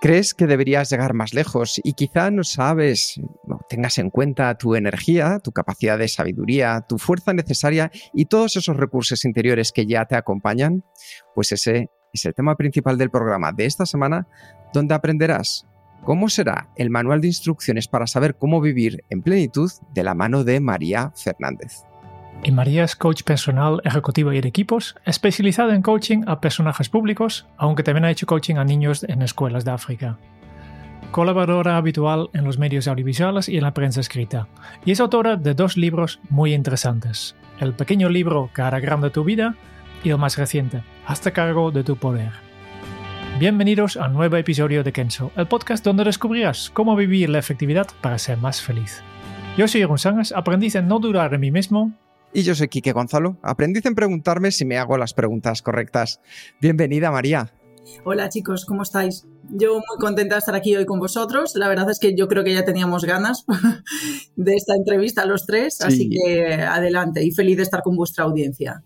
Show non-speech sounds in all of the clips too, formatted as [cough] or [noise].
Crees que deberías llegar más lejos y quizá no sabes, no, tengas en cuenta tu energía, tu capacidad de sabiduría, tu fuerza necesaria y todos esos recursos interiores que ya te acompañan. Pues ese es el tema principal del programa de esta semana, donde aprenderás cómo será el manual de instrucciones para saber cómo vivir en plenitud de la mano de María Fernández. Y María es coach personal, ejecutivo y de equipos, especializada en coaching a personajes públicos, aunque también ha hecho coaching a niños en escuelas de África. Colaboradora habitual en los medios audiovisuales y en la prensa escrita, y es autora de dos libros muy interesantes: el pequeño libro hará grande tu vida y el más reciente, Hasta cargo de tu poder. Bienvenidos a un nuevo episodio de Kenso, el podcast donde descubrirás cómo vivir la efectividad para ser más feliz. Yo soy Jeroen Sangas, aprendiz en no dudar de mí mismo y yo soy Quique Gonzalo, aprendiz en preguntarme si me hago las preguntas correctas. Bienvenida, María. Hola chicos, ¿cómo estáis? Yo muy contenta de estar aquí hoy con vosotros. La verdad es que yo creo que ya teníamos ganas [laughs] de esta entrevista los tres, así que adelante y feliz de estar con vuestra audiencia.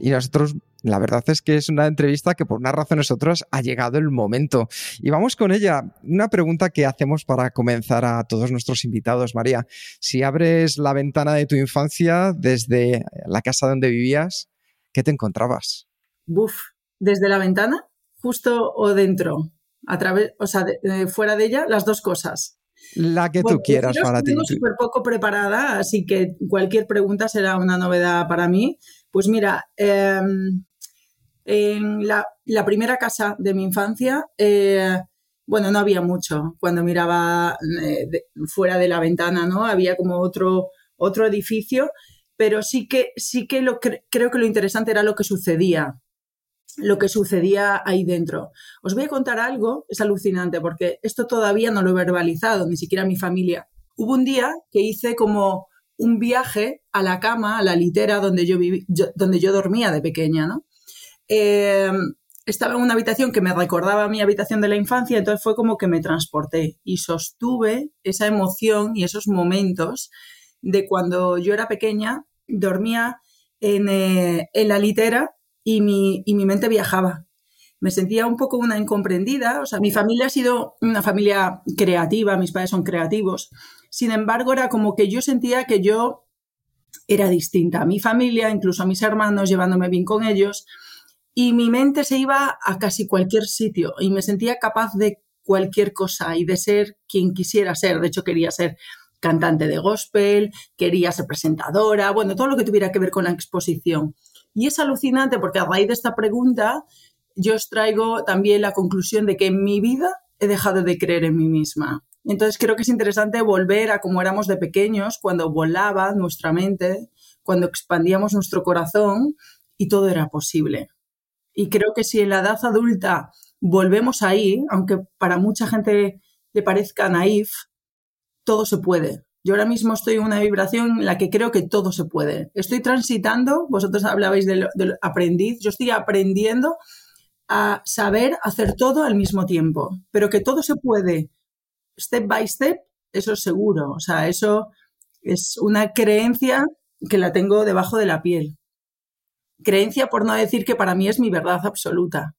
Y nosotros la verdad es que es una entrevista que por unas razones u otras ha llegado el momento. Y vamos con ella. Una pregunta que hacemos para comenzar a todos nuestros invitados, María. Si abres la ventana de tu infancia desde la casa donde vivías, ¿qué te encontrabas? Buf, desde la ventana, justo o dentro, a través, o sea, fuera de ella, las dos cosas. La que tú quieras para ti. Súper poco preparada, así que cualquier pregunta será una novedad para mí. Pues mira, em, en la, primera casa de mi infancia, eh, bueno, no había mucho. Cuando miraba eh, fuera de la ventana, ¿no? Había como otro, otro edificio, pero sí que, sí que lo creo que lo interesante era lo que sucedía, lo que sucedía ahí dentro. Os voy a contar algo, es alucinante, porque esto todavía no lo he verbalizado, ni siquiera mi familia. Hubo un día que hice como un viaje a la cama, a la litera donde yo, viví, donde yo dormía de pequeña, ¿no? Em, estaba en una habitación que me recordaba a mi habitación de la infancia, entonces fue como que me transporté y sostuve esa emoción y esos momentos de cuando yo era pequeña, dormía en, eh, la litera y mi, y mi mente viajaba. Me sentía un poco una incomprendida, o sea, mi familia ha sido una familia creativa, mis padres son creativos, sin embargo era como que yo sentía que yo era distinta a mi familia, incluso a mis hermanos, llevándome bien con ellos, y mi mente se iba a casi cualquier sitio y me sentía capaz de cualquier cosa y de ser quien quisiera ser. De hecho, quería ser cantante de gospel, quería ser presentadora, bueno, todo lo que tuviera que ver con la exposición. Y es alucinante porque a raíz de esta pregunta yo os traigo también la conclusión de que en mi vida he dejado de creer en mí misma. Entonces creo que es interesante volver a como éramos de pequeños, cuando volaba nuestra mente, cuando expandíamos nuestro corazón y todo era posible. Y creo que si en la edad adulta volvemos ahí, aunque para mucha gente le parezca naif, todo se puede. Yo ahora mismo estoy en una vibración en la que creo que todo se puede. Estoy transitando, vosotros hablabais del, aprendiz, yo estoy aprendiendo a saber hacer todo al mismo tiempo, pero que todo se puede step by step, eso es seguro. O sea, eso es una creencia que la tengo debajo de la piel creencia por no decir que para mí es mi verdad absoluta.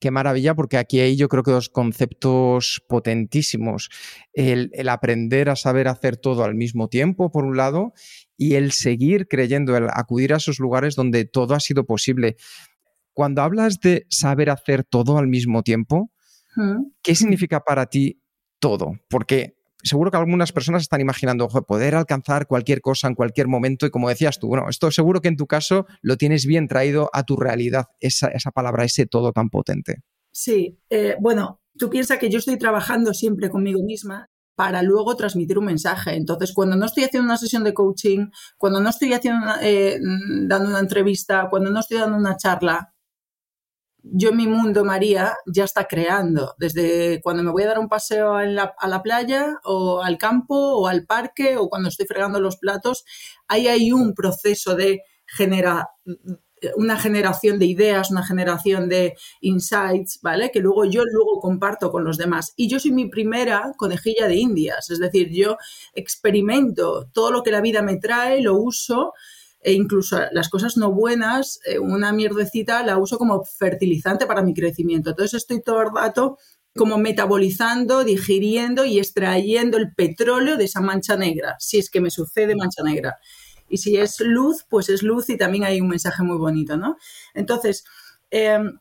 Qué maravilla, porque aquí hay yo creo que dos conceptos potentísimos. El, aprender a saber hacer todo al mismo tiempo, por un lado, y el seguir creyendo, el acudir a esos lugares donde todo ha sido posible. Cuando hablas de saber hacer todo al mismo tiempo, ¿qué significa para ti todo? Porque seguro que algunas personas están imaginando poder alcanzar cualquier cosa en cualquier momento y como decías tú, bueno, esto seguro que en tu caso lo tienes bien traído a tu realidad, esa, esa palabra, ese todo tan potente. Sí, eh, bueno, tú piensas que yo estoy trabajando siempre conmigo misma para luego transmitir un mensaje. Entonces, cuando no estoy haciendo una sesión de coaching, cuando no estoy haciendo, eh, dando una entrevista, cuando no estoy dando una charla, yo mi mundo, María, ya está creando. Desde cuando me voy a dar un paseo a la playa o al campo o al parque o cuando estoy fregando los platos, ahí hay un proceso de generar una generación de ideas, una generación de insights, ¿vale? Que luego yo luego comparto con los demás. Y yo soy mi primera conejilla de indias, es decir, yo experimento todo lo que la vida me trae, lo uso e incluso las cosas no buenas, eh, una mierdecita la uso como fertilizante para mi crecimiento. Entonces estoy todo el rato como metabolizando, digiriendo y extrayendo el petróleo de esa mancha negra, si es que me sucede mancha negra. Y si es luz, pues es luz y también hay un mensaje muy bonito, ¿no? Entonces, em,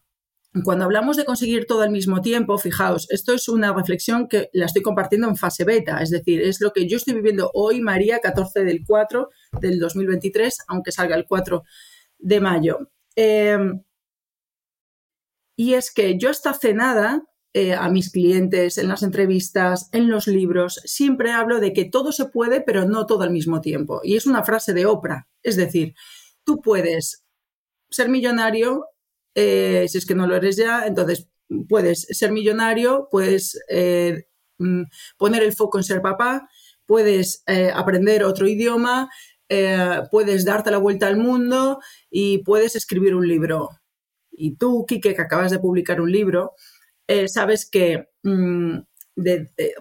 cuando hablamos de conseguir todo al mismo tiempo, fijaos, esto es una reflexión que la estoy compartiendo en fase beta, es decir, es lo que yo estoy viviendo hoy, María, 14 del 4 del 2023, aunque salga el 4 de mayo. Em, y es que yo hasta hace nada, eh, a mis clientes, en las entrevistas, en los libros, siempre hablo de que todo se puede, pero no todo al mismo tiempo. Y es una frase de Oprah, es decir, tú puedes ser millonario eh, si es que no lo eres ya, entonces puedes ser millonario, puedes eh, mm, poner el foco en ser papá, puedes aprender otro idioma, puedes darte la vuelta al mundo y puedes escribir un libro. Y tú, Kike, que acabas de publicar un libro, sabes que mm,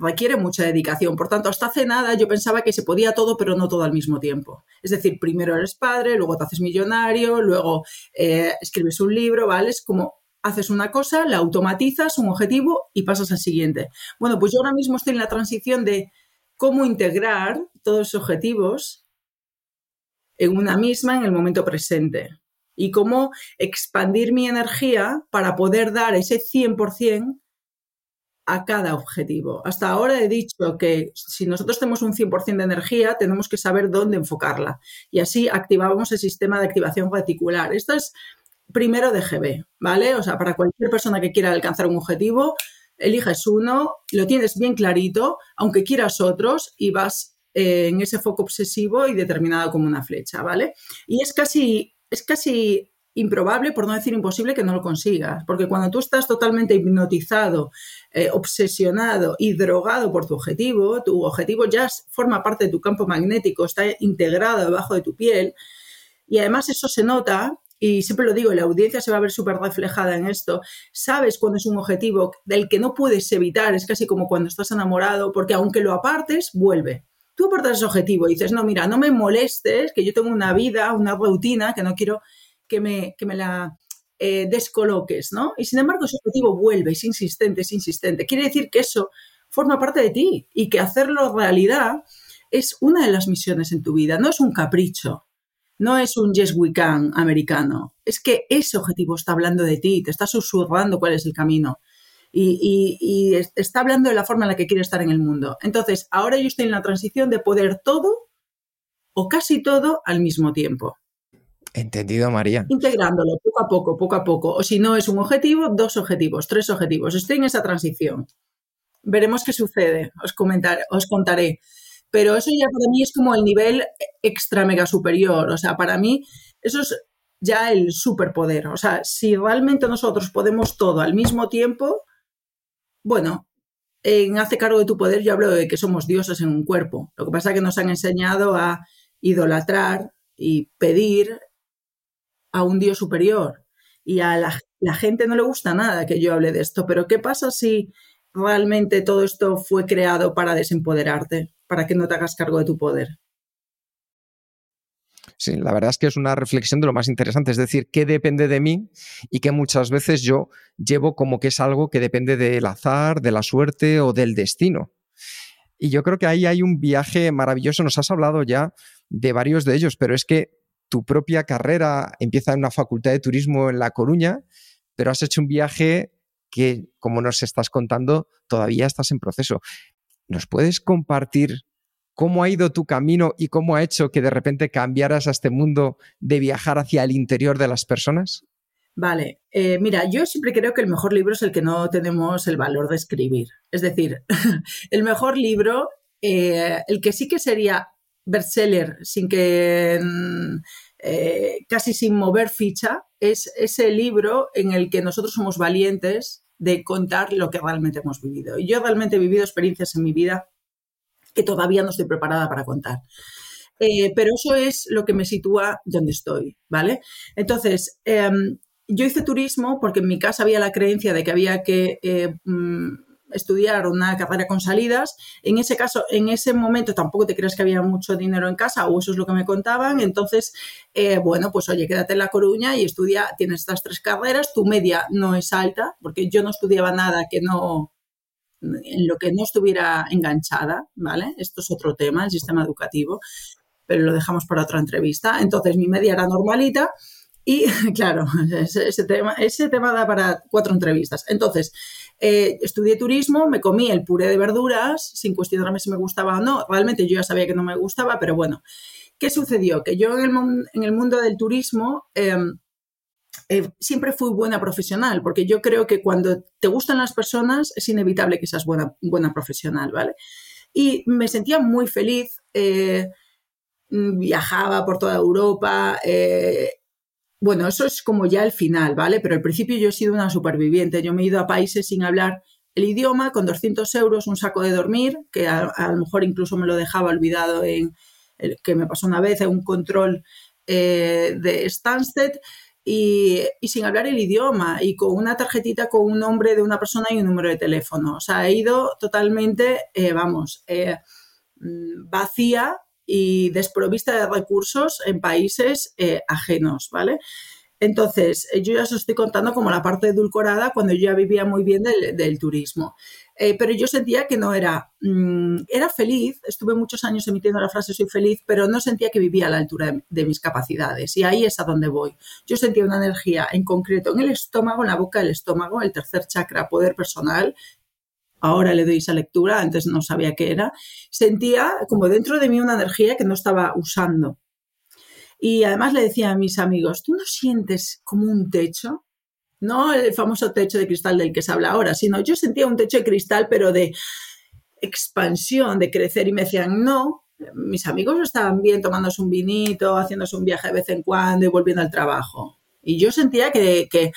requiere mucha dedicación. Por tanto, hasta hace nada yo pensaba que se podía todo, pero no todo al mismo tiempo. Es decir, primero eres padre, luego te haces millonario, luego eh, escribes un libro, ¿vale? Es como haces una cosa, la automatizas, un objetivo y pasas al siguiente. Bueno, pues yo ahora mismo estoy en la transición de cómo integrar todos esos objetivos en una misma en el momento presente y cómo expandir mi energía para poder dar ese 100% a cada objetivo. Hasta ahora he dicho que si nosotros tenemos un 100% de energía, tenemos que saber dónde enfocarla. Y así activamos el sistema de activación reticular. Esto es primero de GB, ¿vale? O sea, para cualquier persona que quiera alcanzar un objetivo, eliges uno, lo tienes bien clarito, aunque quieras otros, y vas eh, en ese foco obsesivo y determinado como una flecha, ¿vale? Y es casi, es casi improbable, por no decir imposible, que no lo consigas. Porque cuando tú estás totalmente hipnotizado, eh, obsesionado y drogado por tu objetivo, tu objetivo ya forma parte de tu campo magnético, está integrado debajo de tu piel. Y además eso se nota, y siempre lo digo, la audiencia se va a ver súper reflejada en esto. Sabes cuando es un objetivo del que no puedes evitar, es casi como cuando estás enamorado, porque aunque lo apartes, vuelve tú apartas ese objetivo y dices, no, mira, no me molestes, que yo tengo una vida, una rutina, que no quiero que me, me la eh, descoloques, ¿no? Y sin embargo, ese objetivo vuelve, es insistente, es insistente. Quiere decir que eso forma parte de ti y que hacerlo realidad es una de las misiones en tu vida, no es un capricho, no es un yes we can americano, es que ese objetivo está hablando de ti, te está susurrando cuál es el camino. Y, y, está hablando de la forma en la que quiere estar en el mundo. Entonces, ahora yo estoy en la transición de poder todo o casi todo al mismo tiempo. Entendido, María. Integrándolo poco a poco, poco a poco. O si no es un objetivo, dos objetivos, tres objetivos. Estoy en esa transición. Veremos qué sucede, os, comentaré, os contaré. Pero eso ya para mí es como el nivel extra mega superior. O sea, para mí eso es ya el superpoder. O sea, si realmente nosotros podemos todo al mismo tiempo, bueno, en Hace cargo de tu poder yo hablo de que somos dioses en un cuerpo. Lo que pasa es que nos han enseñado a idolatrar y pedir a un Dios superior. Y a la, gente no le gusta nada que yo hable de esto, pero ¿qué pasa si realmente todo esto fue creado para desempoderarte, para que no te hagas cargo de tu poder? Sí, la verdad es que es una reflexión de lo más interesante, es decir, qué depende de mí y que muchas veces yo llevo como que es algo que depende del azar, de la suerte o del destino. Y yo creo que ahí hay un viaje maravilloso, nos has hablado ya de varios de ellos, pero es que tu propia carrera empieza en una facultad de turismo en La Coruña, pero has hecho un viaje que, como nos estás contando, todavía estás en proceso. ¿Nos puedes compartir cómo ha ido tu camino y cómo ha hecho que de repente cambiaras a este mundo de viajar hacia el interior de las personas? Vale, eh, mira, yo siempre creo que el mejor libro es el que no tenemos el valor de escribir. Es decir, [laughs] el mejor libro, eh, el que sí que sería bestseller sin que mm, eh, casi sin mover ficha, es ese libro en el que nosotros somos valientes de contar lo que realmente hemos vivido. Yo realmente he vivido experiencias en mi vida que todavía no estoy preparada para contar. pero eso es lo que me sitúa donde estoy, ¿vale? Entonces, em, yo hice turismo porque en mi casa había la creencia de que había que eh, mm, estudiar una carrera con salidas. En ese caso, en ese momento tampoco te creas que había mucho dinero en casa o eso es lo que me contaban. Entonces, eh, bueno, pues oye, quédate en La Coruña y estudia, tienes estas tres carreras, tu media no es alta, porque yo no estudiaba nada que no en lo que no estuviera enganchada, ¿vale? Esto es otro tema, el sistema educativo, pero lo dejamos para otra entrevista. Entonces, mi media era normalita y [laughs] claro, ese, tema, ese tema da para cuatro entrevistas. Entonces, eh, estudié turismo, me comí el puré de verduras sin cuestionarme si me gustaba o no. Realmente yo ya sabía que no me gustaba, pero bueno. ¿Qué sucedió? Que yo en el, mundo del turismo em, eh, siempre fui buena profesional, porque yo creo que cuando te gustan las personas es inevitable que seas buena, buena profesional, ¿vale? Y me sentía muy feliz. Eh, viajaba por toda Europa, bueno, eso es como ya el final, ¿vale? Pero al principio yo he sido una superviviente. Yo me he ido a países sin hablar el idioma, con 200 euros, un saco de dormir, que a, lo mejor incluso me lo dejaba olvidado en que me pasó una vez en un control eh, de Stansted. Y, sin hablar el idioma y con una tarjetita con un nombre de una persona y un número de teléfono. O sea, he ido totalmente, eh, vamos, eh, mm, vacía y desprovista de recursos en países eh, ajenos, ¿vale? Entonces, yo ya os estoy contando como la parte edulcorada cuando yo ya vivía muy bien del, turismo. Eh, pero yo sentía que no era, mm, era feliz, estuve muchos años emitiendo la frase soy feliz, pero no sentía que vivía a la altura de, de, mis capacidades. Y ahí es a donde voy. Yo sentía una energía en concreto en el estómago, en la boca del estómago, el tercer chakra, poder personal, ahora le doy esa lectura, antes no sabía qué era, sentía como dentro de mí una energía que no estaba usando. Y además le decía a mis amigos, ¿tú no sientes como un techo? No el famoso techo de cristal del que se habla ahora, sino yo sentía un techo de cristal, pero de expansión, de crecer. Y me decían, no, mis amigos estaban bien tomándose un vinito, haciéndose un viaje de vez en cuando y volviendo al trabajo. Y yo sentía que,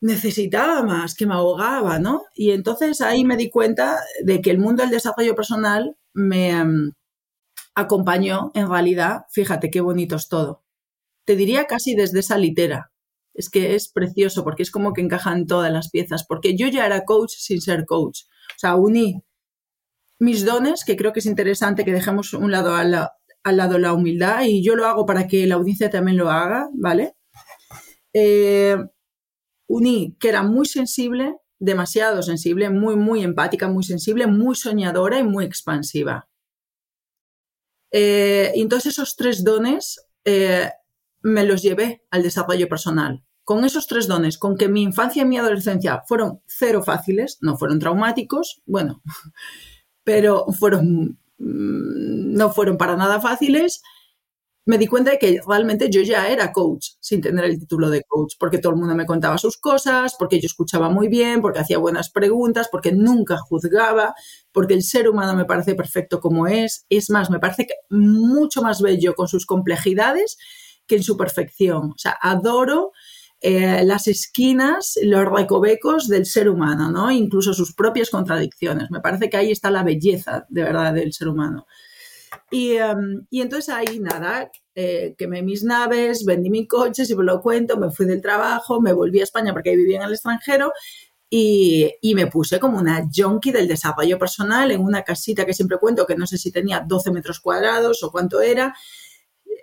necesitaba más, que me ahogaba, ¿no? Y entonces ahí me di cuenta de que el mundo del desarrollo personal me em, acompañó en realidad, fíjate qué bonito es todo. Te diría casi desde esa litera. Es que es precioso porque es como que encajan todas las piezas, porque yo ya era coach sin ser coach. O sea, uní mis dones, que creo que es interesante que dejemos un lado al lado la humildad, y yo lo hago para que la audiencia también lo haga, ¿vale? Eh, uní que era muy sensible, demasiado sensible, muy, muy empática, muy sensible, muy soñadora y muy expansiva. Eh, entonces esos tres dones eh, me los llevé al desarrollo personal. Con esos tres dones, con que mi infancia y mi adolescencia fueron cero fáciles, no fueron traumáticos, bueno, [laughs] pero fueron, mm, no fueron para nada fáciles, me di cuenta de que realmente yo ya era coach sin tener el título de coach, porque todo el mundo me contaba sus cosas, porque yo escuchaba muy bien, porque hacía buenas preguntas, porque nunca juzgaba, porque el ser humano me parece perfecto como es. Es más, me parece mucho más bello con sus complejidades que en su perfección. O sea, adoro eh, las esquinas, los recovecos del ser humano, ¿no? Incluso sus propias contradicciones. Me parece que ahí está la belleza de verdad del ser humano. Em, y, entonces ahí nada, eh, quemé mis naves, vendí mi coche, si me lo cuento, me fui del trabajo, me volví a España porque vivía en el extranjero y, me puse como una junkie del desarrollo personal en una casita que siempre cuento, que no sé si tenía 12 metros cuadrados o cuánto era.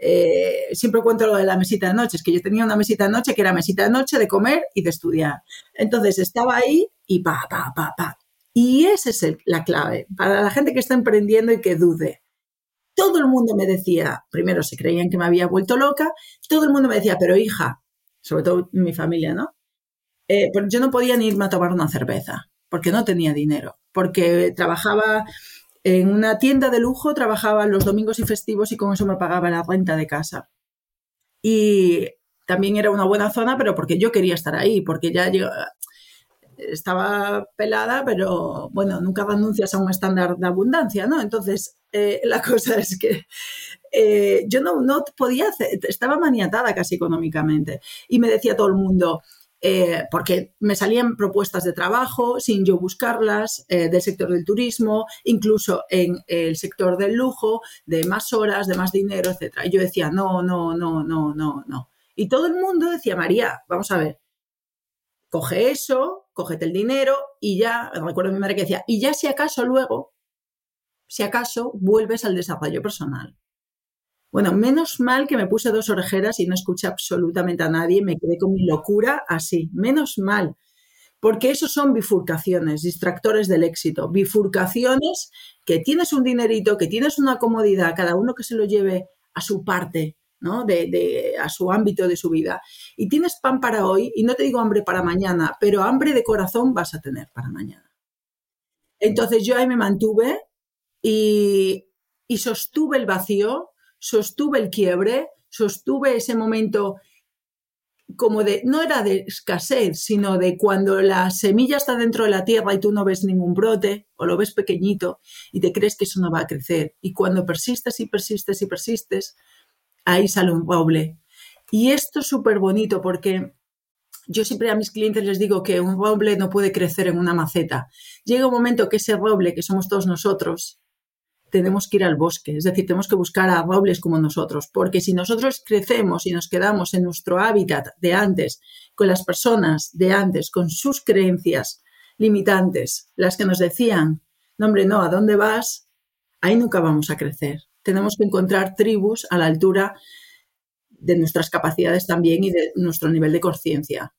Eh, siempre cuento lo de la mesita de noche, es que yo tenía una mesita de noche que era mesita de noche de comer y de estudiar. Entonces estaba ahí y pa, pa, pa, pa. Y esa es la clave para la gente que está emprendiendo y que dude todo el mundo me decía, primero se creían que me había vuelto loca, todo el mundo me decía, pero hija, sobre todo mi familia, ¿no? Eh, pero yo no podía ni irme a tomar una cerveza, porque no tenía dinero, porque trabajaba en una tienda de lujo, trabajaba los domingos y festivos y con eso me pagaba la renta de casa. Y también era una buena zona, pero porque yo quería estar ahí, porque ya estaba pelada, pero bueno, nunca renuncias a un estándar de abundancia, ¿no? Entonces, eh, la [laughs] cosa es que eh, yo no, no podía hacer, estaba maniatada casi económicamente. Y me decía todo el mundo, eh, porque me salían propuestas de trabajo sin yo buscarlas, del sector del turismo, incluso en el sector del lujo, de más horas, de más dinero, etc. Y yo decía, no, no, no, no, no, no. Y todo el mundo decía, María, vamos a ver, coge eso, cógete el dinero y ya, recuerdo a mi madre que decía, y ya si acaso luego, si acaso vuelves al desarrollo personal. Bueno, menos mal que me puse dos orejeras y no escuché absolutamente a nadie, me quedé con mi locura así, menos mal, porque esos son bifurcaciones, distractores del éxito, bifurcaciones que tienes un dinerito, que tienes una comodidad, cada uno que se lo lleve a su parte, ¿no? De, a su ámbito de su vida. Y tienes pan para hoy, y no te digo hambre para mañana, pero hambre de corazón vas a tener para mañana. Entonces yo ahí me mantuve y, y sostuve el vacío, sostuve el quiebre, sostuve ese momento como de, no era de escasez, sino de cuando la semilla está dentro de la tierra y tú no ves ningún brote o lo ves pequeñito y te crees que eso no va a crecer. Y cuando persistes y persistes y persistes, ahí sale un roble. Y esto es súper bonito porque yo siempre a mis clientes les digo que un roble no puede crecer en una maceta. Llega un momento que ese roble, que somos todos nosotros, tenemos que ir al bosque, es decir, tenemos que buscar a robles como nosotros, porque si nosotros crecemos y nos quedamos en nuestro hábitat de antes, con las personas de antes, con sus creencias limitantes, las que nos decían, no hombre, no, ¿a dónde vas? Ahí nunca vamos a crecer tenemos que encontrar tribus a la altura de nuestras capacidades también y de nuestro nivel de conciencia.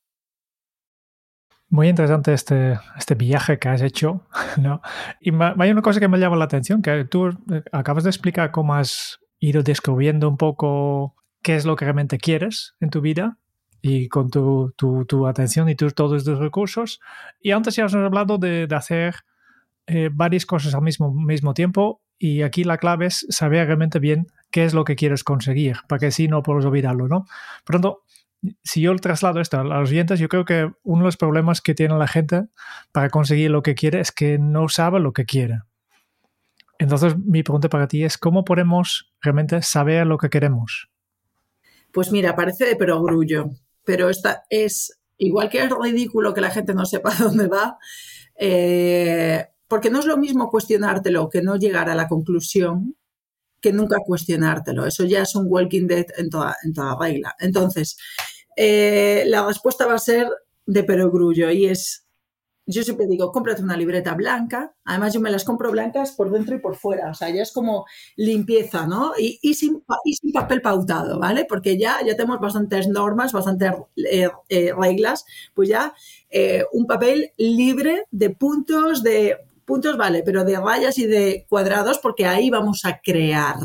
Muy interesante este, este viaje que has hecho, [laughs] ¿no? Y hay una cosa que me llama la atención, que tú eh, acabas de explicar cómo has ido descubriendo un poco qué es lo que realmente quieres en tu vida y con tu, tu, atención y tus, todos tus recursos. Y antes ya has hablado de, de hacer eh, varias cosas al mismo, mismo tiempo y aquí la clave es saber realmente bien qué es lo que quieres conseguir, para que así no puedes olvidarlo, ¿no? Por tanto, si yo traslado esto a los oyentes, yo creo que uno de los problemas que tiene la gente para conseguir lo que quiere es que no sabe lo que quiere. Entonces, mi pregunta para ti es, ¿cómo podemos realmente saber lo que queremos? Pues mira, parece de perogrullo, pero esta es, igual que es ridículo que la gente no sepa [laughs] dónde va, eh, porque no es lo mismo cuestionártelo que no llegar a la conclusión que nunca cuestionártelo. Eso ya es un walking dead en toda, en toda regla. Entonces, eh, la respuesta va a ser de perogrullo y es, yo siempre digo, cómprate una libreta blanca. Además, yo me las compro blancas por dentro y por fuera. O sea, ya es como limpieza, ¿no? Y, sin, papel pautado, ¿vale? Porque ya, ya tenemos bastantes normas, bastantes eh, eh, reglas. Pues ya un papel libre de puntos, de puntos vale, pero de rayas y de cuadrados porque ahí vamos a crear,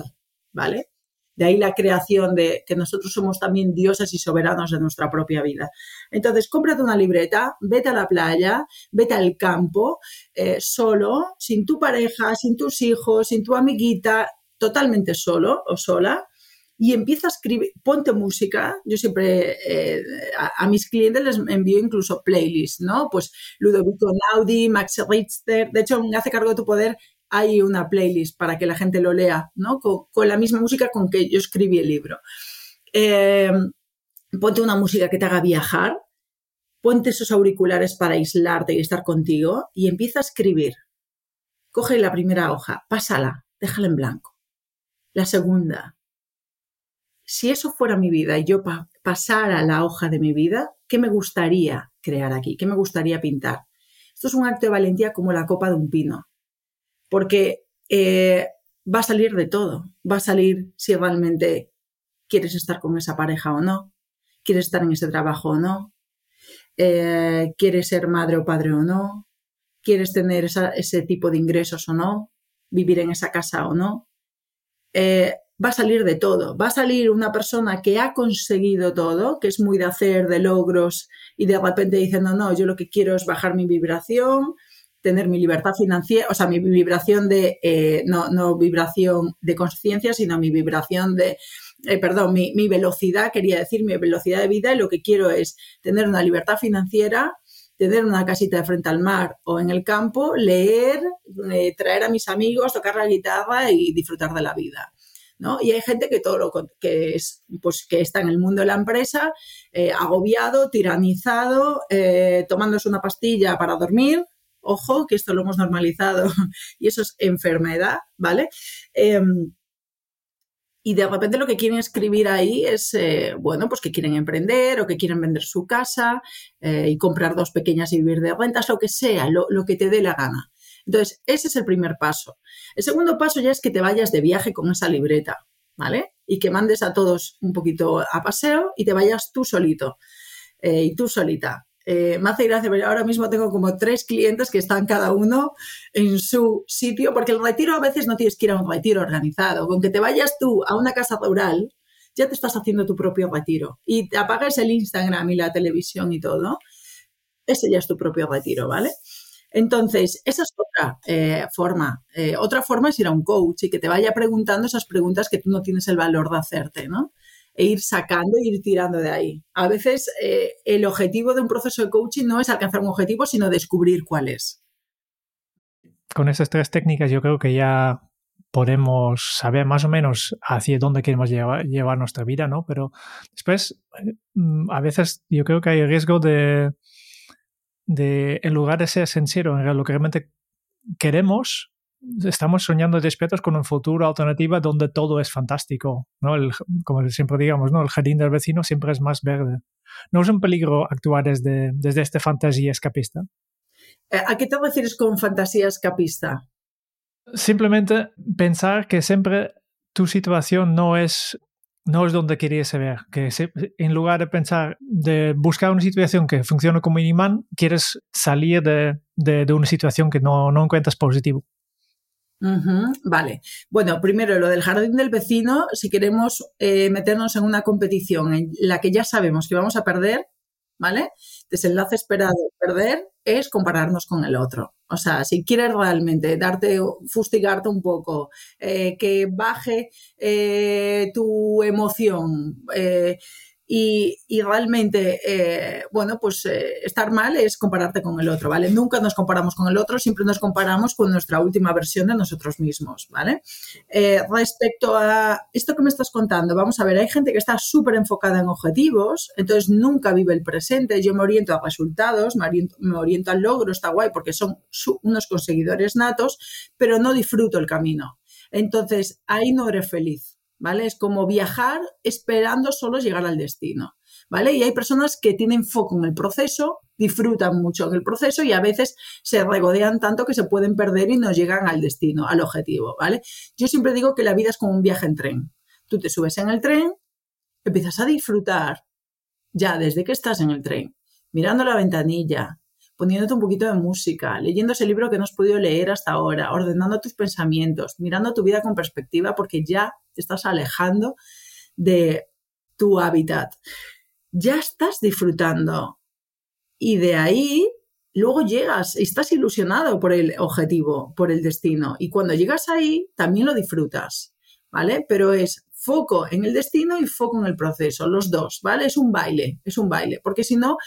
¿vale? De ahí la creación de que nosotros somos también dioses y soberanos de nuestra propia vida. Entonces, cómprate una libreta, vete a la playa, vete al campo, eh, solo, sin tu pareja, sin tus hijos, sin tu amiguita, totalmente solo o sola, y empieza a escribir, ponte música. Yo siempre eh, a, mis clientes les envío incluso playlists, ¿no? Pues Ludovico Naudi, Max Richter. De hecho, me hace cargo de tu poder. Hay una playlist para que la gente lo lea, ¿no? Con, la misma música con que yo escribí el libro. Eh, ponte una música que te haga viajar. Ponte esos auriculares para aislarte y estar contigo y empieza a escribir. Coge la primera hoja, pásala, déjala en blanco. La segunda, si eso fuera mi vida y yo pasara la hoja de mi vida, ¿qué me gustaría crear aquí? ¿Qué me gustaría pintar? Esto es un acto de valentía como la copa de un pino, porque eh, va a salir de todo. Va a salir si realmente quieres estar con esa pareja o no, quieres estar en ese trabajo o no, eh, quieres ser madre o padre o no, quieres tener ese tipo de ingresos o no, vivir en esa casa o no. Eh, va a salir de todo. Va a salir una persona que ha conseguido todo, que es muy de hacer, de logros, y de repente diciendo, no, yo lo que quiero es bajar mi vibración, tener mi libertad financiera, o sea, mi vibración de, eh, no, no vibración de conciencia, sino mi vibración de eh, perdón, mi, mi, velocidad, quería decir mi velocidad de vida y lo que quiero es tener una libertad financiera, tener una casita de frente al mar o en el campo, leer, eh, traer a mis amigos, tocar la guitarra y disfrutar de la vida. ¿No? Y hay gente que todo lo que es, pues que está en el mundo de la empresa, agobiado, tiranizado, eh, tomándose una pastilla para dormir. Ojo, que esto lo hemos normalizado [laughs] y eso es enfermedad, ¿vale? Em, y de repente lo que quieren escribir ahí es, eh, bueno, pues que quieren emprender o que quieren vender su casa eh, y comprar dos pequeñas y vivir de rentas, lo que sea, lo, que te dé la gana. Entonces, ese es el primer paso. El segundo paso ya es que te vayas de viaje con esa libreta, ¿vale? Y que mandes a todos un poquito a paseo y te vayas tú solito eh, y tú solita. Eh, me hace gracia, pero ahora mismo tengo como tres clientes que están cada uno en su sitio, porque el retiro a veces no tienes que ir a un retiro organizado. Con que te vayas tú a una casa rural, ya te estás haciendo tu propio retiro. Y te apagas el Instagram y la televisión y todo, ese ya es tu propio retiro, ¿vale? Entonces, esa es otra eh, forma. Eh, otra forma es ir a un coach y que te vaya preguntando esas preguntas que tú no tienes el valor de hacerte, ¿no? E ir sacando e ir tirando de ahí. A veces eh, el objetivo de un proceso de coaching no es alcanzar un objetivo, sino descubrir cuál es. Con esas tres técnicas yo creo que ya podemos saber más o menos hacia dónde queremos llevar, llevar nuestra vida, ¿no? Pero después, mm, a veces yo creo que hay riesgo de, de en lugar de ser sincero en lo que realmente queremos, estamos soñando despiertos con un futuro alternativo donde todo es fantástico, ¿no? El, como siempre digamos, ¿no? El jardín del vecino siempre es más verde. ¿No es un peligro actuar desde, desde esta fantasía escapista? Eh, ¿A qué te refieres con fantasía escapista? Simplemente pensar que siempre tu situación no es no es donde querías ver, que en lugar de pensar, de buscar una situación que funcione como un imán, quieres salir de, de, de una situación que no, no encuentras positivo. Vale. Bueno, primero lo del jardín del vecino, si queremos eh, meternos en una competición en la que ya sabemos que vamos a perder, ¿vale? Desenlace esperado perder es compararnos con el otro. O sea, si quieres realmente darte, fustigarte un poco, eh, que baje eh, tu emoción, y, realmente, eh, bueno, pues eh, estar mal es compararte con el otro, ¿vale? Nunca nos comparamos con el otro, siempre nos comparamos con nuestra última versión de nosotros mismos, ¿vale? Eh, respecto a esto que me estás contando, vamos a ver, hay gente que está súper enfocada en objetivos, entonces nunca vive el presente, yo me oriento a resultados, me oriento, me oriento al logro, está guay porque son unos conseguidores natos, pero no disfruto el camino. Entonces, ahí no eres feliz. ¿Vale? Es como viajar esperando solo llegar al destino, ¿vale? Y hay personas que tienen foco en el proceso, disfrutan mucho en el proceso y a veces se regodean tanto que se pueden perder y no llegan al destino, al objetivo, ¿vale? Yo siempre digo que la vida es como un viaje en tren. Tú te subes en el tren, empiezas a disfrutar ya desde que estás en el tren, mirando la ventanilla, poniéndote un poquito de música, leyendo ese libro que no has podido leer hasta ahora, ordenando tus pensamientos, mirando tu vida con perspectiva porque ya te estás alejando de tu hábitat. Ya estás disfrutando. Y de ahí luego llegas, estás ilusionado por el objetivo, por el destino. Y cuando llegas ahí, también lo disfrutas, ¿vale? Pero es foco en el destino y foco en el proceso, los dos, ¿vale? Es un baile, es un baile, porque si no,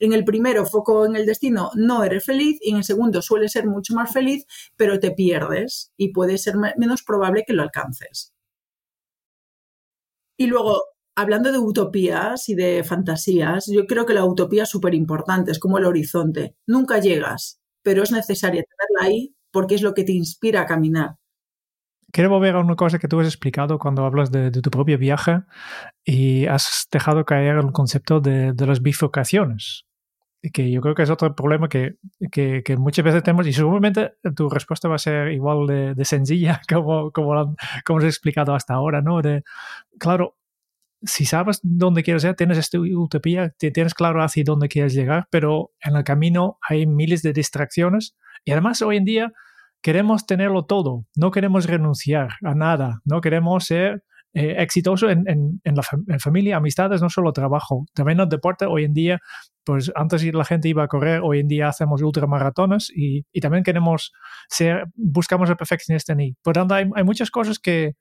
en el primero, foco en el destino, no eres feliz y en el segundo suele ser mucho más feliz, pero te pierdes y puede ser menos probable que lo alcances. Y luego, hablando de utopías y de fantasías, yo creo que la utopía es súper importante, es como el horizonte. Nunca llegas, pero es necesario tenerla ahí porque es lo que te inspira a caminar. Quiero volver a una cosa que tú has explicado cuando hablas de, tu propio viaje y has dejado caer el concepto de, de las bifurcaciones que yo creo que es otro problema que, que, que, muchas veces tenemos y seguramente tu respuesta va a ser igual de, de sencilla [laughs] como, como, como has explicado hasta ahora, ¿no? De, claro, si sabes dónde quieres ir, tienes esta utopía, tienes claro hacia dónde quieres llegar, pero en el camino hay miles de distracciones y además hoy en día queremos tenerlo todo, no queremos renunciar a nada, no queremos ser eh, exitoso en, en, en, la en familia, amistades, no solo trabajo, también en el deporte. Hoy en día, pues antes la gente iba a correr, hoy en día hacemos ultramaratones y, y también queremos ser, buscamos el perfeccionista en ahí. Por tanto, hay, hay muchas cosas que,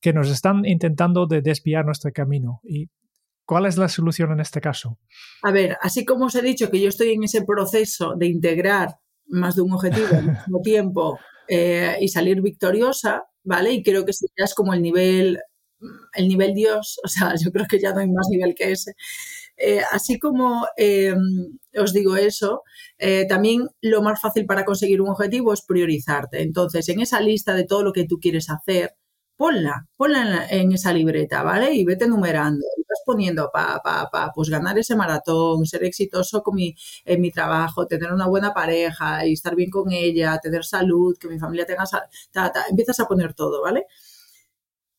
que nos están intentando de desviar nuestro camino. ¿Y cuál es la solución en este caso? A ver, así como os he dicho que yo estoy en ese proceso de integrar más de un objetivo al mismo [laughs] tiempo eh, y salir victoriosa, ¿vale? Y creo que ya es como el nivel, el nivel Dios, o sea, [laughs] yo creo que ya no hay más nivel que ese. Eh, así como eh, os digo eso, también lo más fácil para conseguir un objetivo es priorizarte. Entonces, en esa lista de todo lo que tú quieres hacer, ponla, ponla en, esa libreta, ¿vale? Y vete numerando, y vas poniendo pa, pa, pa, pues ganar ese maratón, ser exitoso con mi, en mi trabajo, tener una buena pareja y estar bien con ella, tener salud, que mi familia tenga salud, empiezas a poner todo, ¿vale?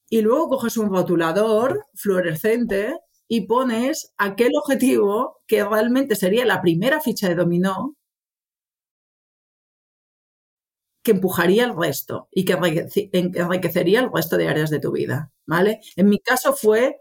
Y luego coges un rotulador fluorescente y pones aquel objetivo que realmente sería la primera ficha de dominó que empujaría el resto y que enriquecería el resto de áreas de tu vida, ¿vale? En mi caso fue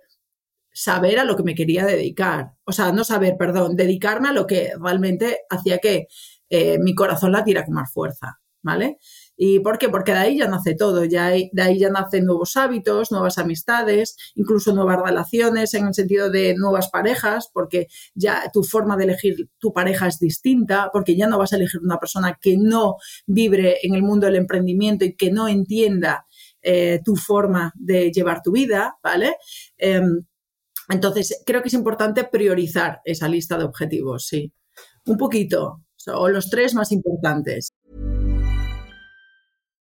saber a lo que me quería dedicar, o sea, no saber, perdón, dedicarme a lo que realmente hacía que eh, mi corazón latiera con más fuerza, ¿vale? ¿Y por qué? Porque de ahí ya nace todo, ya de ahí ya nacen nuevos hábitos, nuevas amistades, incluso nuevas relaciones en el sentido de nuevas parejas, porque ya tu forma de elegir tu pareja es distinta, porque ya no vas a elegir una persona que no vibre en el mundo del emprendimiento y que no entienda eh, tu forma de llevar tu vida, ¿vale? Em, entonces, creo que es importante priorizar esa lista de objetivos, sí. Un poquito, o los tres más importantes.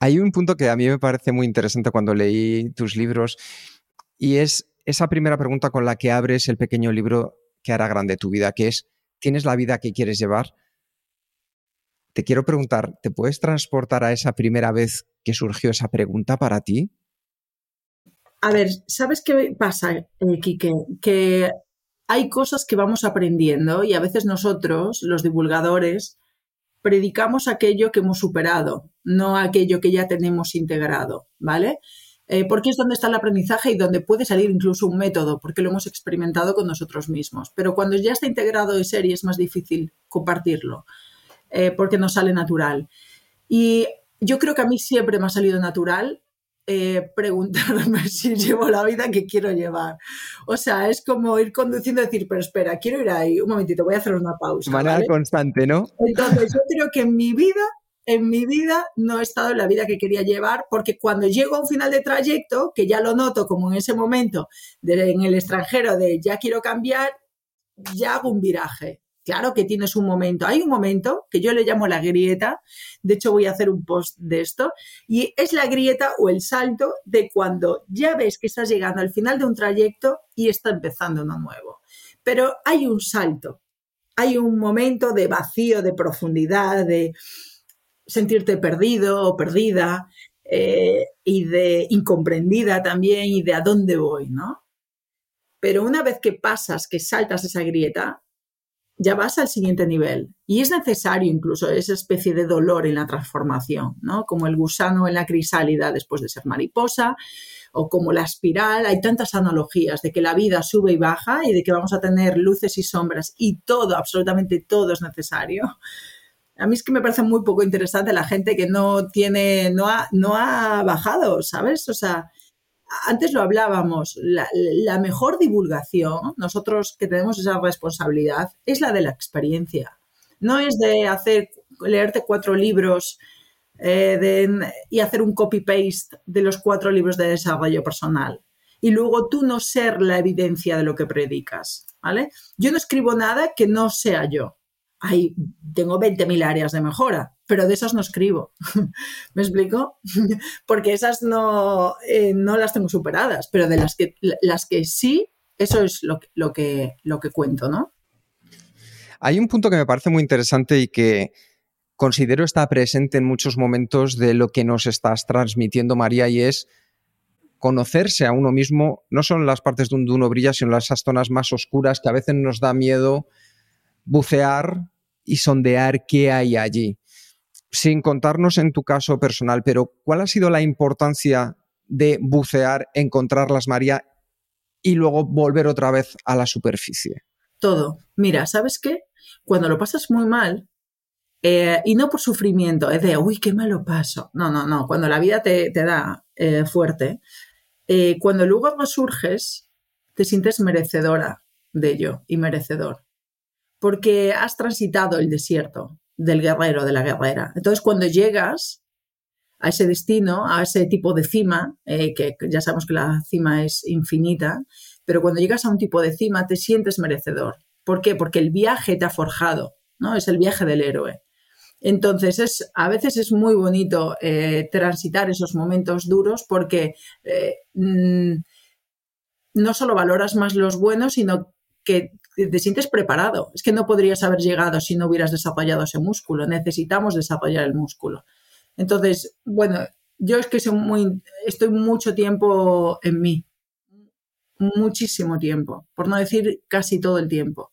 Hay un punto que a mí me parece muy interesante cuando leí tus libros y es esa primera pregunta con la que abres el pequeño libro que hará grande tu vida, que es, ¿tienes la vida que quieres llevar? Te quiero preguntar, ¿te puedes transportar a esa primera vez que surgió esa pregunta para ti? A ver, ¿sabes qué pasa, eh, Quique? Que hay cosas que vamos aprendiendo y a veces nosotros, los divulgadores, predicamos aquello que hemos superado, no aquello que ya tenemos integrado, ¿vale? Eh, porque es donde está el aprendizaje y donde puede salir incluso un método, porque lo hemos experimentado con nosotros mismos. Pero cuando ya está integrado en serie es más difícil compartirlo, eh, porque no sale natural. Y yo creo que a mí siempre me ha salido natural eh, preguntarme [laughs] si llevo la vida que quiero llevar. O sea, es como ir conduciendo y decir, pero espera, quiero ir ahí, un momentito, voy a hacer una pausa. Manera constante, ¿no? Entonces, yo [laughs] creo que en mi vida, en mi vida no he estado en la vida que quería llevar, porque cuando llego a un final de trayecto, que ya lo noto como en ese momento en el extranjero de ya quiero cambiar, ya hago un viraje. Claro que tienes un momento. Hay un momento que yo le llamo la grieta. De hecho, voy a hacer un post de esto. Y es la grieta o el salto de cuando ya ves que estás llegando al final de un trayecto y está empezando uno nuevo. Pero hay un salto. Hay un momento de vacío, de profundidad, de sentirte perdido o perdida eh, y de incomprendida también y de a dónde voy, ¿no? Pero una vez que pasas, que saltas esa grieta, ya vas al siguiente nivel. Y es necesario incluso esa especie de dolor en la transformación, ¿no? Como el gusano en la crisálida después de ser mariposa, o como la espiral. Hay tantas analogías de que la vida sube y baja y de que vamos a tener luces y sombras y todo, absolutamente todo es necesario. A mí es que me parece muy poco interesante la gente que no tiene, no ha, no ha bajado, ¿sabes? O sea, antes lo hablábamos, la, mejor divulgación, nosotros que tenemos esa responsabilidad, es la de la experiencia. No es de hacer, leerte cuatro libros eh, y hacer un copy-paste de los cuatro libros de desarrollo personal. Y luego tú no ser la evidencia de lo que predicas, ¿vale? Yo no escribo nada que no sea yo. Ahí tengo 20.000 áreas de mejora, pero de esas no escribo. [laughs] ¿Me explico? [laughs] Porque esas no, eh, no las tengo superadas, pero de las que, las que sí, eso es lo, lo, que, lo que cuento, ¿no? Hay un punto que me parece muy interesante y que considero está presente en muchos momentos de lo que nos estás transmitiendo, María, y es conocerse a uno mismo, no solo en las partes donde uno brilla, sino esas zonas más oscuras que a veces nos da miedo bucear y sondear qué hay allí. Sin contarnos en tu caso personal, pero ¿cuál ha sido la importancia de bucear, encontrarlas, María, y luego volver otra vez a la superficie? Todo. Mira, ¿sabes qué? Cuando lo pasas muy mal, eh, y no por sufrimiento, es de, uy, qué malo paso. No, no, no. Cuando la vida te, da eh, fuerte, eh, cuando luego resurges, te sientes merecedora de ello y merecedor. Porque has transitado el desierto del guerrero, de la guerrera. Entonces, cuando llegas a ese destino, a ese tipo de cima, que ya sabemos que la cima es infinita, pero cuando llegas a un tipo de cima te sientes merecedor. ¿Por qué? Porque el viaje te ha forjado, ¿no? Es el viaje del héroe. Entonces, es, a veces es muy bonito eh, transitar esos momentos duros porque eh, mm, no solo valoras más los buenos, sino que te sientes preparado. Es que no podrías haber llegado si no hubieras desarrollado ese músculo. Necesitamos desarrollar el músculo. Entonces, bueno, yo es que soy muy, estoy mucho tiempo en mí, muchísimo tiempo, por no decir casi todo el tiempo.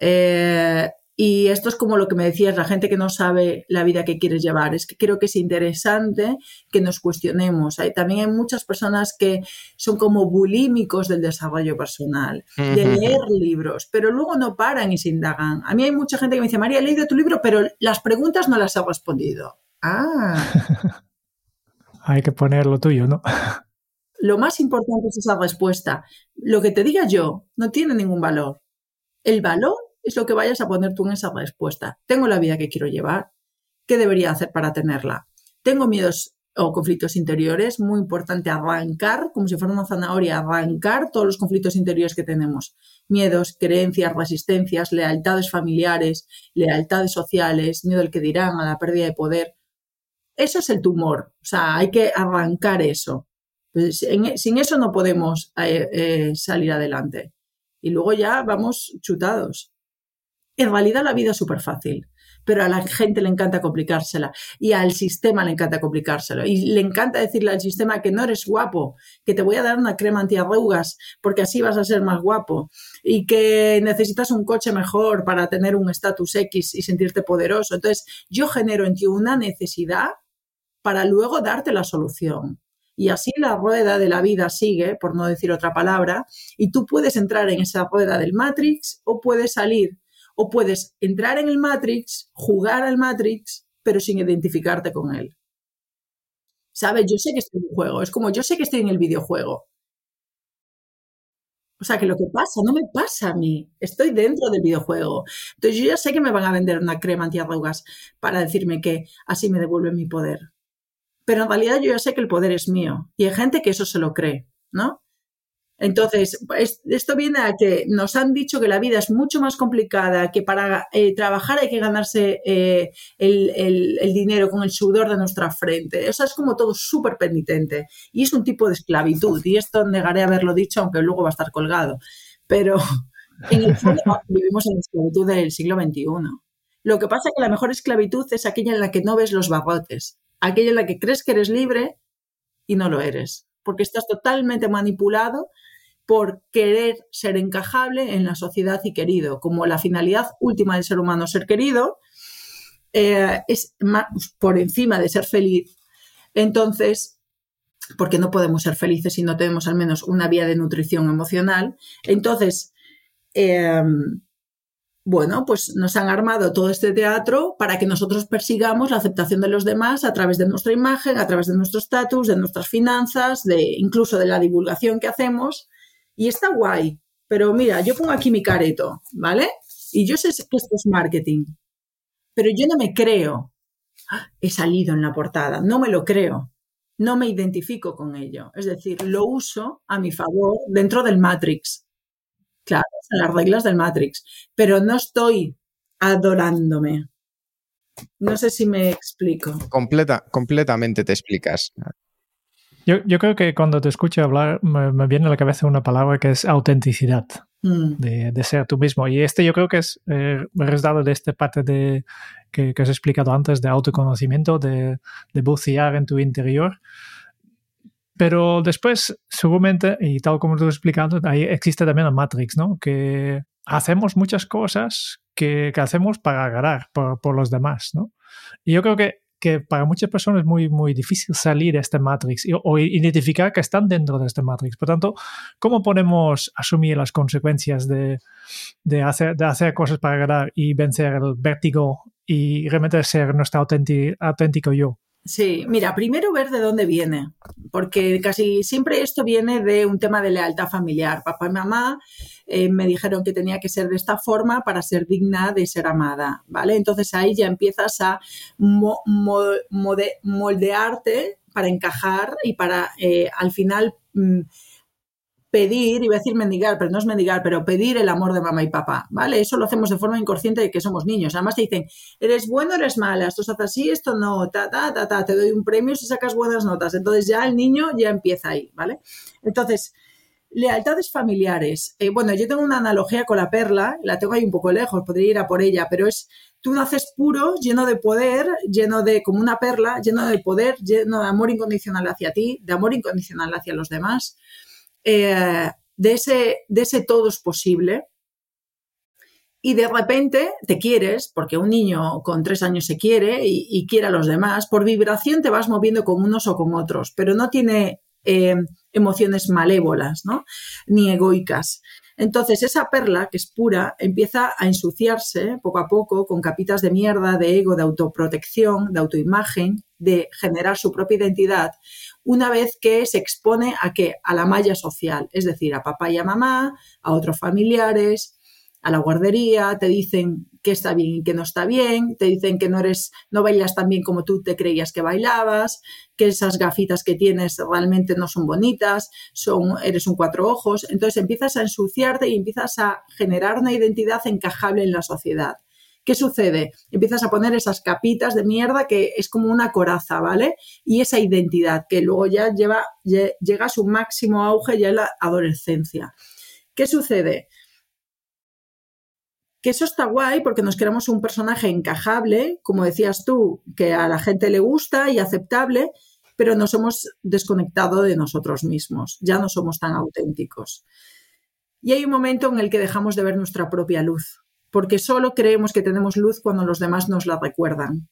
Eh, y esto es como lo que me decías, la gente que no sabe la vida que quieres llevar. Es que creo que es interesante que nos cuestionemos. Hay, también hay muchas personas que son como bulímicos del desarrollo personal, de leer libros, pero luego no paran y se indagan. A mí hay mucha gente que me dice, María, he leído tu libro, pero las preguntas no las he respondido. Ah. [laughs] hay que poner lo tuyo, ¿no? [laughs] lo más importante es esa respuesta. Lo que te diga yo no tiene ningún valor. El valor es lo que vayas a poner tú en esa respuesta. Tengo la vida que quiero llevar. ¿Qué debería hacer para tenerla? Tengo miedos o conflictos interiores. Muy importante arrancar, como si fuera una zanahoria, arrancar todos los conflictos interiores que tenemos. Miedos, creencias, resistencias, lealtades familiares, lealtades sociales, miedo al que dirán, a la pérdida de poder. Eso es el tumor. O sea, hay que arrancar eso. Pues, sin eso no podemos eh, eh, salir adelante. Y luego ya vamos chutados. En realidad la vida es súper fácil, pero a la gente le encanta complicársela y al sistema le encanta complicárselo y le encanta decirle al sistema que no eres guapo, que te voy a dar una crema antiarrugas porque así vas a ser más guapo y que necesitas un coche mejor para tener un estatus X y sentirte poderoso. Entonces yo genero en ti una necesidad para luego darte la solución. Y así la rueda de la vida sigue, por no decir otra palabra, y tú puedes entrar en esa rueda del Matrix o puedes salir o puedes entrar en el Matrix, jugar al Matrix, pero sin identificarte con él. ¿Sabes? Yo sé que estoy en un juego. Es como yo sé que estoy en el videojuego. O sea, que lo que pasa no me pasa a mí. Estoy dentro del videojuego. Entonces yo ya sé que me van a vender una crema antiarrugas para decirme que así me devuelven mi poder. Pero en realidad yo ya sé que el poder es mío. Y hay gente que eso se lo cree, ¿no? Entonces, esto viene a que nos han dicho que la vida es mucho más complicada, que para eh, trabajar hay que ganarse eh, el, dinero con el sudor de nuestra frente. Eso es como todo súper penitente y es un tipo de esclavitud. Y esto negaré haberlo dicho, aunque luego va a estar colgado. Pero [laughs] en el fondo vivimos en la esclavitud del siglo XXI. Lo que pasa es que la mejor esclavitud es aquella en la que no ves los barrotes, aquella en la que crees que eres libre y no lo eres, porque estás totalmente manipulado por querer ser encajable en la sociedad y querido, como la finalidad última del ser humano ser querido, eh, es por encima de ser feliz. Entonces, porque no podemos ser felices si no tenemos al menos una vía de nutrición emocional. Entonces, em, bueno, pues nos han armado todo este teatro para que nosotros persigamos la aceptación de los demás a través de nuestra imagen, a través de nuestro estatus, de nuestras finanzas, de incluso de la divulgación que hacemos y está guay, pero mira, yo pongo aquí mi careto, ¿vale? Y yo sé que esto es marketing, pero yo no me creo ¡ah! he salido en la portada. No me lo creo. No me identifico con ello. Es decir, lo uso a mi favor dentro del Matrix. Claro, son las reglas del Matrix. Pero no estoy adorándome. No sé si me explico. Completa, completamente te explicas. Yo, creo que cuando te escucho hablar me, viene a la cabeza una palabra que es autenticidad, mm. de, ser tú mismo. Y este yo creo que es eh, resultado de esta parte de, que, que, has explicado antes de autoconocimiento, de, de bucear en tu interior. Pero después, seguramente, y tal como tú has explicado, ahí existe también la Matrix, ¿no? Que hacemos muchas cosas que, que hacemos para agarrar por, por, los demás, ¿no? Y yo creo que, que, para muchas personas es muy, muy difícil salir de este Matrix o identificar que están dentro de este Matrix. Por tanto, ¿cómo podemos asumir las consecuencias de, de, hacer, de hacer cosas para agarrar y vencer el vértigo y realmente ser nuestro auténtico yo? Sí, mira, primero ver de dónde viene, porque casi siempre esto viene de un tema de lealtad familiar. Papá y mamá eh, me dijeron que tenía que ser de esta forma para ser digna de ser amada, ¿vale? Entonces ahí ya empiezas a moldearte para encajar y para eh, al final mm, pedir, iba a decir mendigar, pero no es mendigar, pero pedir el amor de mamá y papá, ¿vale? Eso lo hacemos de forma inconsciente de que somos niños. Además te dicen, eres bueno, eres mala, esto se hace así, esto no, ta, ta, ta, ta, te doy un premio si sacas buenas notas. Entonces ya el niño ya empieza ahí, ¿vale? Entonces, lealtades familiares. Eh, bueno, yo tengo una analogía con la perla, la tengo ahí un poco lejos, podría ir a por ella, pero es, tú naces puro, lleno de poder, lleno de, como una perla, lleno de poder, lleno de amor incondicional hacia ti, de amor incondicional hacia los demás. Eh, de, ese, de ese todo es posible. Y de repente te quieres, porque un niño con tres años se quiere y, quiere a los demás, por vibración te vas moviendo con unos o con otros, pero no tiene eh, emociones malévolas, ¿no? Ni egoicas. Entonces, esa perla, que es pura, empieza a ensuciarse poco a poco con capitas de mierda, de ego, de autoprotección, de autoimagen, de generar su propia identidad, una vez que se expone a qué? A la malla social, es decir, a papá y a mamá, a otros familiares, a la guardería, te dicen que está bien y que no está bien, te dicen que no eres, no bailas tan bien como tú te creías que bailabas, que esas gafitas que tienes realmente no son bonitas, son, eres un cuatro ojos. Entonces empiezas a ensuciarte y empiezas a generar una identidad encajable en la sociedad. ¿Qué sucede? Empiezas a poner esas capitas de mierda que es como una coraza, ¿vale? Y esa identidad que luego ya lleva, llega a su máximo auge ya en la adolescencia. ¿Qué sucede? Que eso está guay porque nos queremos un personaje encajable, como decías tú, que a la gente le gusta y aceptable, pero nos hemos desconectado de nosotros mismos, ya no somos tan auténticos. Y hay un momento en el que dejamos de ver nuestra propia luz porque solo creemos que tenemos luz cuando los demás nos la recuerdan.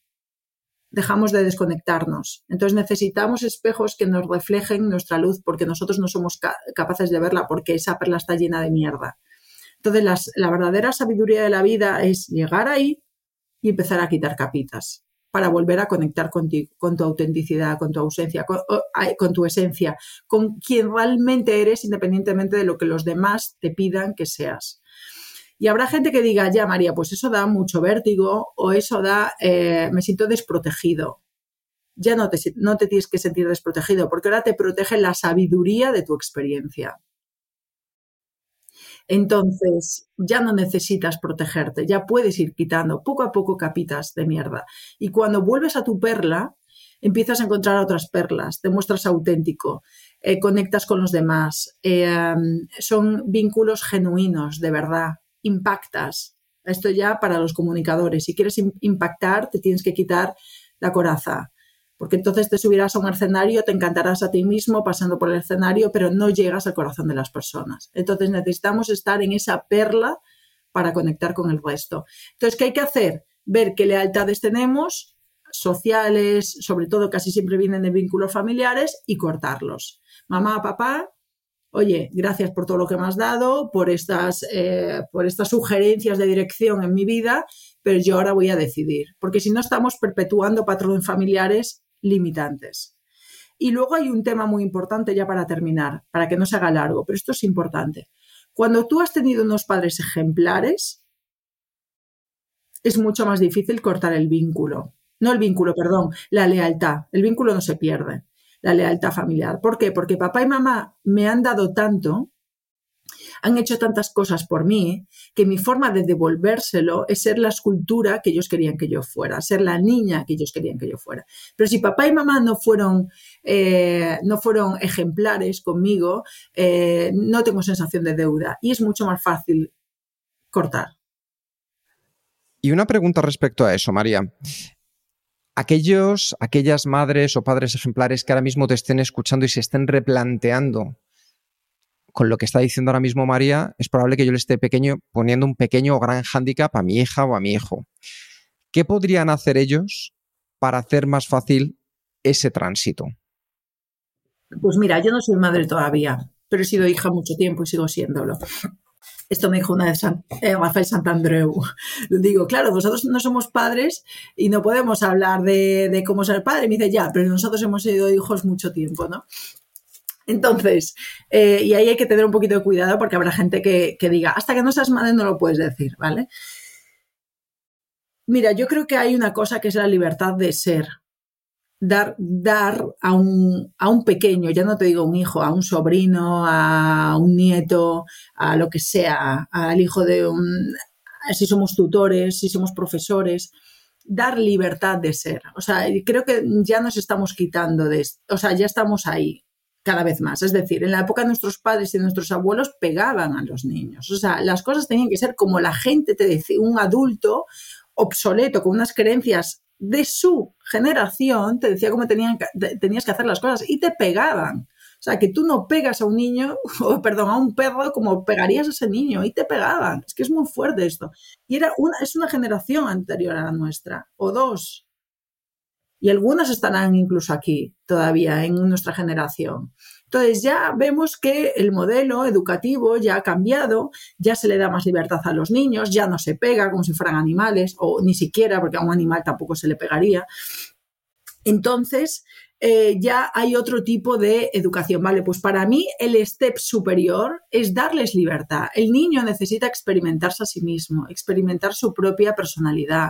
Dejamos de desconectarnos. Entonces necesitamos espejos que nos reflejen nuestra luz porque nosotros no somos capaces de verla porque esa perla está llena de mierda. Entonces la verdadera sabiduría de la vida es llegar ahí y empezar a quitar capitas para volver a conectar contigo, con tu autenticidad, con tu ausencia, con, tu esencia, con quien realmente eres independientemente de lo que los demás te pidan que seas. Y habrá gente que diga, ya María, pues eso da mucho vértigo o eso da, eh, me siento desprotegido. Ya no te, no te tienes que sentir desprotegido porque ahora te protege la sabiduría de tu experiencia. Entonces, ya no necesitas protegerte, ya puedes ir quitando poco a poco capitas de mierda. Y cuando vuelves a tu perla, empiezas a encontrar otras perlas, te muestras auténtico, eh, conectas con los demás, eh, son vínculos genuinos, de verdad, impactas. Esto ya para los comunicadores. Si quieres impactar, te tienes que quitar la coraza. Porque entonces te subirás a un escenario, te encantarás a ti mismo pasando por el escenario, pero no llegas al corazón de las personas. Entonces necesitamos estar en esa perla para conectar con el resto. Entonces, ¿qué hay que hacer? Ver qué lealtades tenemos, sociales, sobre todo casi siempre vienen de vínculos familiares, y cortarlos. Mamá, papá, oye, gracias por todo lo que me has dado, por estas, eh, por estas sugerencias de dirección en mi vida, pero yo ahora voy a decidir, porque si no estamos perpetuando patrones familiares limitantes. Y luego hay un tema muy importante ya para terminar, para que no se haga largo, pero esto es importante. Cuando tú has tenido unos padres ejemplares, es mucho más difícil cortar el vínculo, no el vínculo, perdón, la lealtad. El vínculo no se pierde, la lealtad familiar. ¿Por qué? Porque papá y mamá me han dado tanto, han hecho tantas cosas por mí, que mi forma de devolvérselo es ser la escultura que ellos querían que yo fuera, ser la niña que ellos querían que yo fuera. Pero si papá y mamá no fueron, eh, no fueron ejemplares conmigo, eh, no tengo sensación de deuda y es mucho más fácil cortar. Y una pregunta respecto a eso, María. Aquellos, aquellas madres o padres ejemplares que ahora mismo te estén escuchando y se estén replanteando con lo que está diciendo ahora mismo María, es probable que yo le esté pequeño, poniendo un pequeño o gran hándicap a mi hija o a mi hijo. ¿Qué podrían hacer ellos para hacer más fácil ese tránsito? Pues mira, yo no soy madre todavía, pero he sido hija mucho tiempo y sigo siéndolo. Esto me dijo una vez eh, Rafael Santandreu. [laughs] Digo, claro, vosotros no somos padres y no podemos hablar de, de, cómo ser padre. Y me dice, ya, pero nosotros hemos sido hijos mucho tiempo, ¿no? Entonces, eh, y ahí hay que tener un poquito de cuidado porque habrá gente que, diga, hasta que no seas madre no lo puedes decir, ¿vale? Mira, yo creo que hay una cosa que es la libertad de ser. Dar, dar a, un, a un pequeño, ya no te digo un hijo, a un sobrino, a un nieto, a lo que sea, al hijo de un, si somos tutores, si somos profesores, dar libertad de ser. O sea, creo que ya nos estamos quitando de, o sea, ya estamos ahí cada vez más. Es decir, en la época de nuestros padres y nuestros abuelos pegaban a los niños. O sea, las cosas tenían que ser como la gente te decía, un adulto obsoleto, con unas creencias de su generación, te decía cómo tenían, tenías que hacer las cosas y te pegaban. O sea, que tú no pegas a un niño, [laughs] o perdón, a un perro como pegarías a ese niño y te pegaban. Es que es muy fuerte esto. Y era una, es una generación anterior a la nuestra, o dos y algunas estarán incluso aquí todavía en nuestra generación. Entonces ya vemos que el modelo educativo ya ha cambiado, ya se le da más libertad a los niños, ya no se pega como si fueran animales o ni siquiera porque a un animal tampoco se le pegaría. Entonces, eh, ya hay otro tipo de educación, ¿vale? Pues para mí el step superior es darles libertad. El niño necesita experimentarse a sí mismo, experimentar su propia personalidad,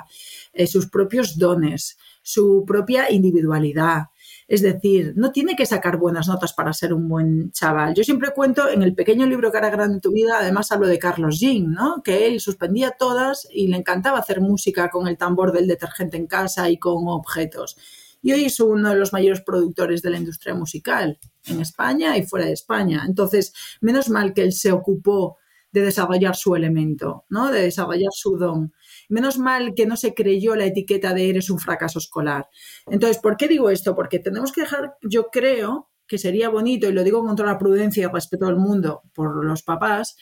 eh, sus propios dones, su propia individualidad. Es decir, no tiene que sacar buenas notas para ser un buen chaval. Yo siempre cuento en el pequeño libro que grande en tu vida, además hablo de Carlos Jean, ¿no? Que él suspendía todas y le encantaba hacer música con el tambor del detergente en casa y con objetos. Y hoy es uno de los mayores productores de la industria musical en España y fuera de España. Entonces, menos mal que él se ocupó de desarrollar su elemento, ¿no? De desarrollar su don. Menos mal que no se creyó la etiqueta de eres un fracaso escolar. Entonces, ¿por qué digo esto? Porque tenemos que dejar, yo creo que sería bonito, y lo digo con toda la prudencia y respeto al mundo por los papás,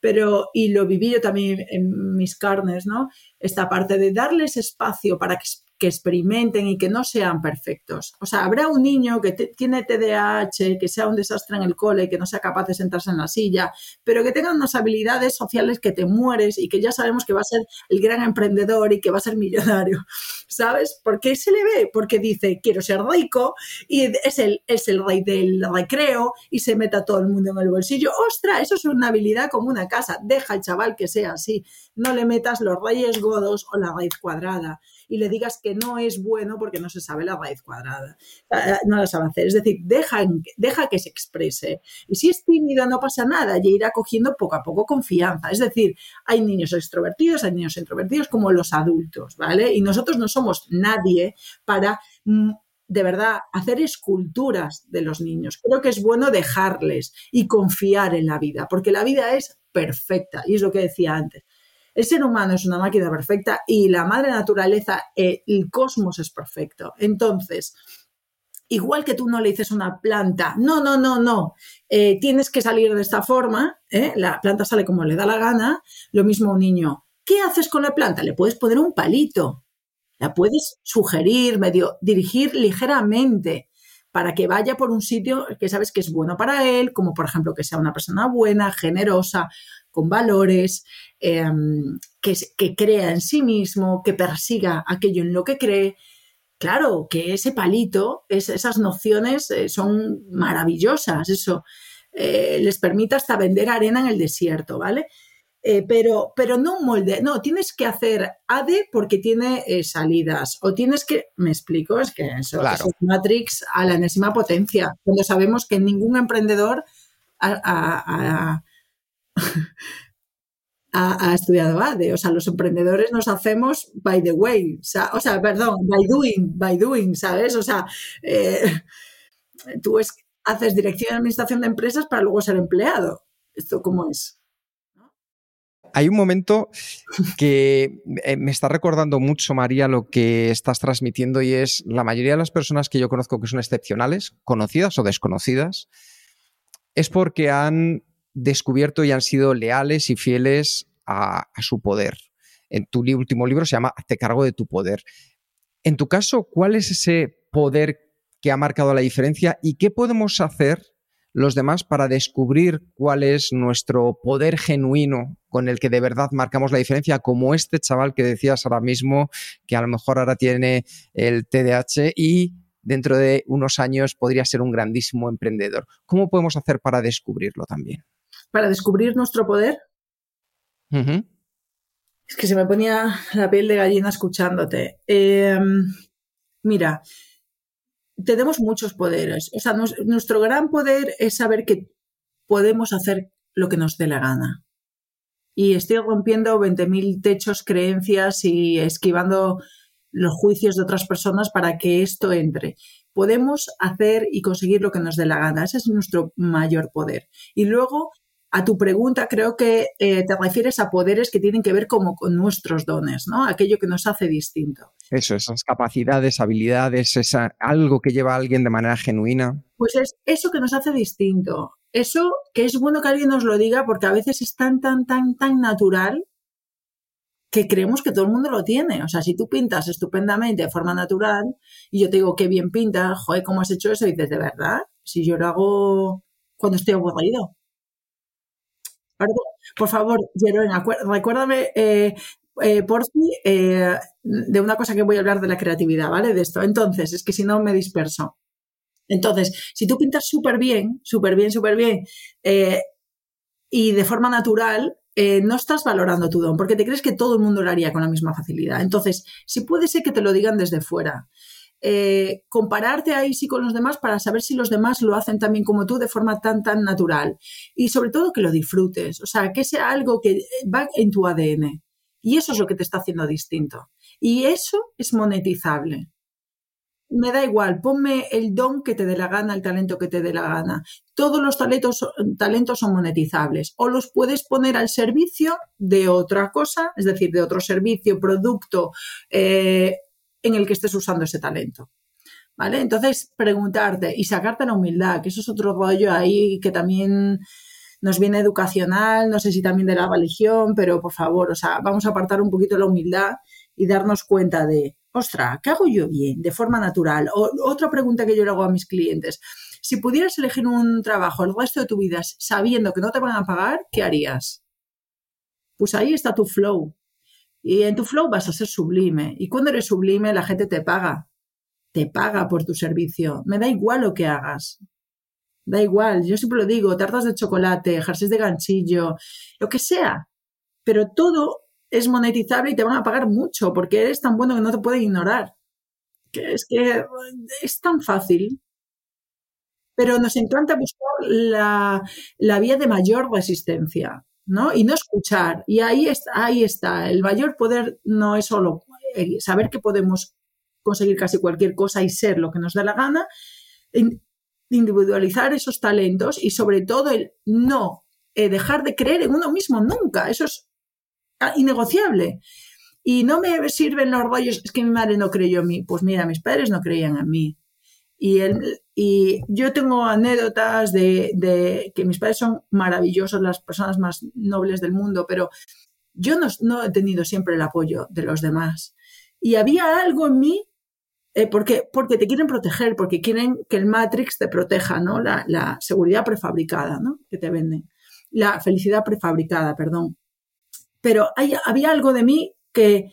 pero, y lo viví yo también en mis carnes, ¿no? Esta parte de darles espacio para que que experimenten y que no sean perfectos. O sea, habrá un niño que tiene TDAH, que sea un desastre en el cole, que no sea capaz de sentarse en la silla, pero que tenga unas habilidades sociales que te mueres y que ya sabemos que va a ser el gran emprendedor y que va a ser millonario. [laughs] ¿Sabes? ¿Por qué se le ve? Porque dice, quiero ser rico y es el, es el rey del recreo y se mete a todo el mundo en el bolsillo. ¡Ostras! Eso es una habilidad como una casa. Deja al chaval que sea así. No le metas los reyes godos o la raíz cuadrada y le digas que no es bueno porque no se sabe la raíz cuadrada, ah, no la sabe hacer. Es decir, deja, deja que se exprese. Y si es tímida, no pasa nada, y irá cogiendo poco a poco confianza. Es decir, hay niños extrovertidos, hay niños introvertidos como los adultos, ¿vale? Y nosotros no somos nadie para mm, de verdad, hacer esculturas de los niños. Creo que es bueno dejarles y confiar en la vida, porque la vida es perfecta, y es lo que decía antes. El ser humano es una máquina perfecta y la madre naturaleza, eh, el cosmos es perfecto. Entonces, igual que tú no le dices a una planta, no, no, no, no, eh, tienes que salir de esta forma, ¿eh? la planta sale como le da la gana, lo mismo un niño. ¿Qué haces con la planta? Le puedes poner un palito, la puedes sugerir, medio dirigir ligeramente para que vaya por un sitio que sabes que es bueno para él, como por ejemplo que sea una persona buena, generosa, con valores, em, que, que crea en sí mismo, que persiga aquello en lo que cree. Claro, que ese palito, esas nociones eh, son maravillosas, eso eh, les permite hasta vender arena en el desierto, ¿vale? Eh, pero, pero no un molde, no, tienes que hacer ADE porque tiene eh, salidas, o tienes que, me explico, es que eso, es Matrix a la enésima potencia, cuando sabemos que ningún emprendedor ha, [laughs] estudiado ADE, o sea, los emprendedores nos hacemos by the way, o sea, perdón, by doing, by doing, ¿sabes? O sea, eh, tú haces dirección de administración de empresas para luego ser empleado. ¿Esto cómo es? hay un momento que me está recordando mucho, María, lo que estás transmitiendo y es la mayoría de las personas que yo conozco que son excepcionales, conocidas o desconocidas, es porque han descubierto y han sido leales y fieles a, su poder. En tu último libro se llama Hazte cargo de tu poder. En tu caso, ¿cuál es ese poder que ha marcado la diferencia y qué podemos hacer los demás para descubrir cuál es nuestro poder genuino con el que de verdad marcamos la diferencia, como este chaval que decías ahora mismo, que a lo mejor ahora tiene el TDAH y dentro de unos años podría ser un grandísimo emprendedor. ¿Cómo podemos hacer para descubrirlo también? Para descubrir nuestro poder. Es que se me ponía la piel de gallina escuchándote. Em, mira, tenemos muchos poderes. O sea, nuestro gran poder es saber que podemos hacer lo que nos dé la gana. Y estoy rompiendo 20.000 techos, creencias y esquivando los juicios de otras personas para que esto entre. Podemos hacer y conseguir lo que nos dé la gana. Ese es nuestro mayor poder. Y luego a tu pregunta, creo que eh, te refieres a poderes que tienen que ver como con nuestros dones, ¿no? Aquello que nos hace distinto. Eso, esas capacidades, habilidades, esa, algo que lleva a alguien de manera genuina. Pues es eso que nos hace distinto. Eso que es bueno que alguien nos lo diga porque a veces es tan, tan, tan, tan natural que creemos que todo el mundo lo tiene. O sea, si tú pintas estupendamente de forma natural y yo te digo qué bien pintas, joder, ¿cómo has hecho eso? Y dices, ¿de verdad? Si yo lo hago cuando estoy aburrido por favor, Jeroen, recuérdame eh, eh, por si eh, de una cosa que voy a hablar de la creatividad, ¿vale? De esto. Entonces, es que si no me disperso. Entonces, si tú pintas súper bien, súper bien, súper bien, y de forma natural, no estás valorando tu don, porque te crees que todo el mundo lo haría con la misma facilidad. Entonces, si puede ser que te lo digan desde fuera. Eh, compararte ahí sí con los demás para saber si los demás lo hacen también como tú de forma tan, tan natural. Y sobre todo que lo disfrutes, o sea, que sea algo que va en tu ADN. Y eso es lo que te está haciendo distinto. Y eso es monetizable. Me da igual, ponme el don que te dé la gana, el talento que te dé la gana. Todos los talentos, talentos son monetizables. O los puedes poner al servicio de otra cosa, es decir, de otro servicio, producto, eh, en el que estés usando ese talento. ¿Vale? Entonces, preguntarte y sacarte la humildad, que eso es otro rollo ahí que también nos viene educacional, no sé si también de la religión, pero por favor, o sea, vamos a apartar un poquito la humildad y darnos cuenta de, ostra, ¿qué hago yo bien de forma natural? O otra pregunta que yo le hago a mis clientes, si pudieras elegir un trabajo el resto de tu vida sabiendo que no te van a pagar, ¿qué harías? Pues ahí está tu flow, y en tu flow vas a ser sublime. Y cuando eres sublime, la gente te paga. Te paga por tu servicio. Me da igual lo que hagas. Da igual. Yo siempre lo digo, tartas de chocolate, jerseys de ganchillo, lo que sea. Pero todo es monetizable y te van a pagar mucho porque eres tan bueno que no te pueden ignorar. Es que es tan fácil. Pero nos encanta buscar la, la vía de mayor resistencia. ¿No? Y no escuchar. Y ahí está, ahí está. El mayor poder no es solo eh, saber que podemos conseguir casi cualquier cosa y ser lo que nos da la gana, individualizar esos talentos y sobre todo el no eh, dejar de creer en uno mismo nunca. Eso es ah, innegociable. Y no me sirven los rollos, es que mi madre no creyó en mí. Pues mira, mis padres no creían en mí. Y, y yo tengo anécdotas de, que mis padres son maravillosos, las personas más nobles del mundo, pero yo no, he tenido siempre el apoyo de los demás. Y había algo en mí, eh, porque, porque te quieren proteger, porque quieren que el Matrix te proteja, ¿no? La, la seguridad prefabricada, ¿no? Que te venden. La felicidad prefabricada, perdón. Pero hay, había algo de mí que,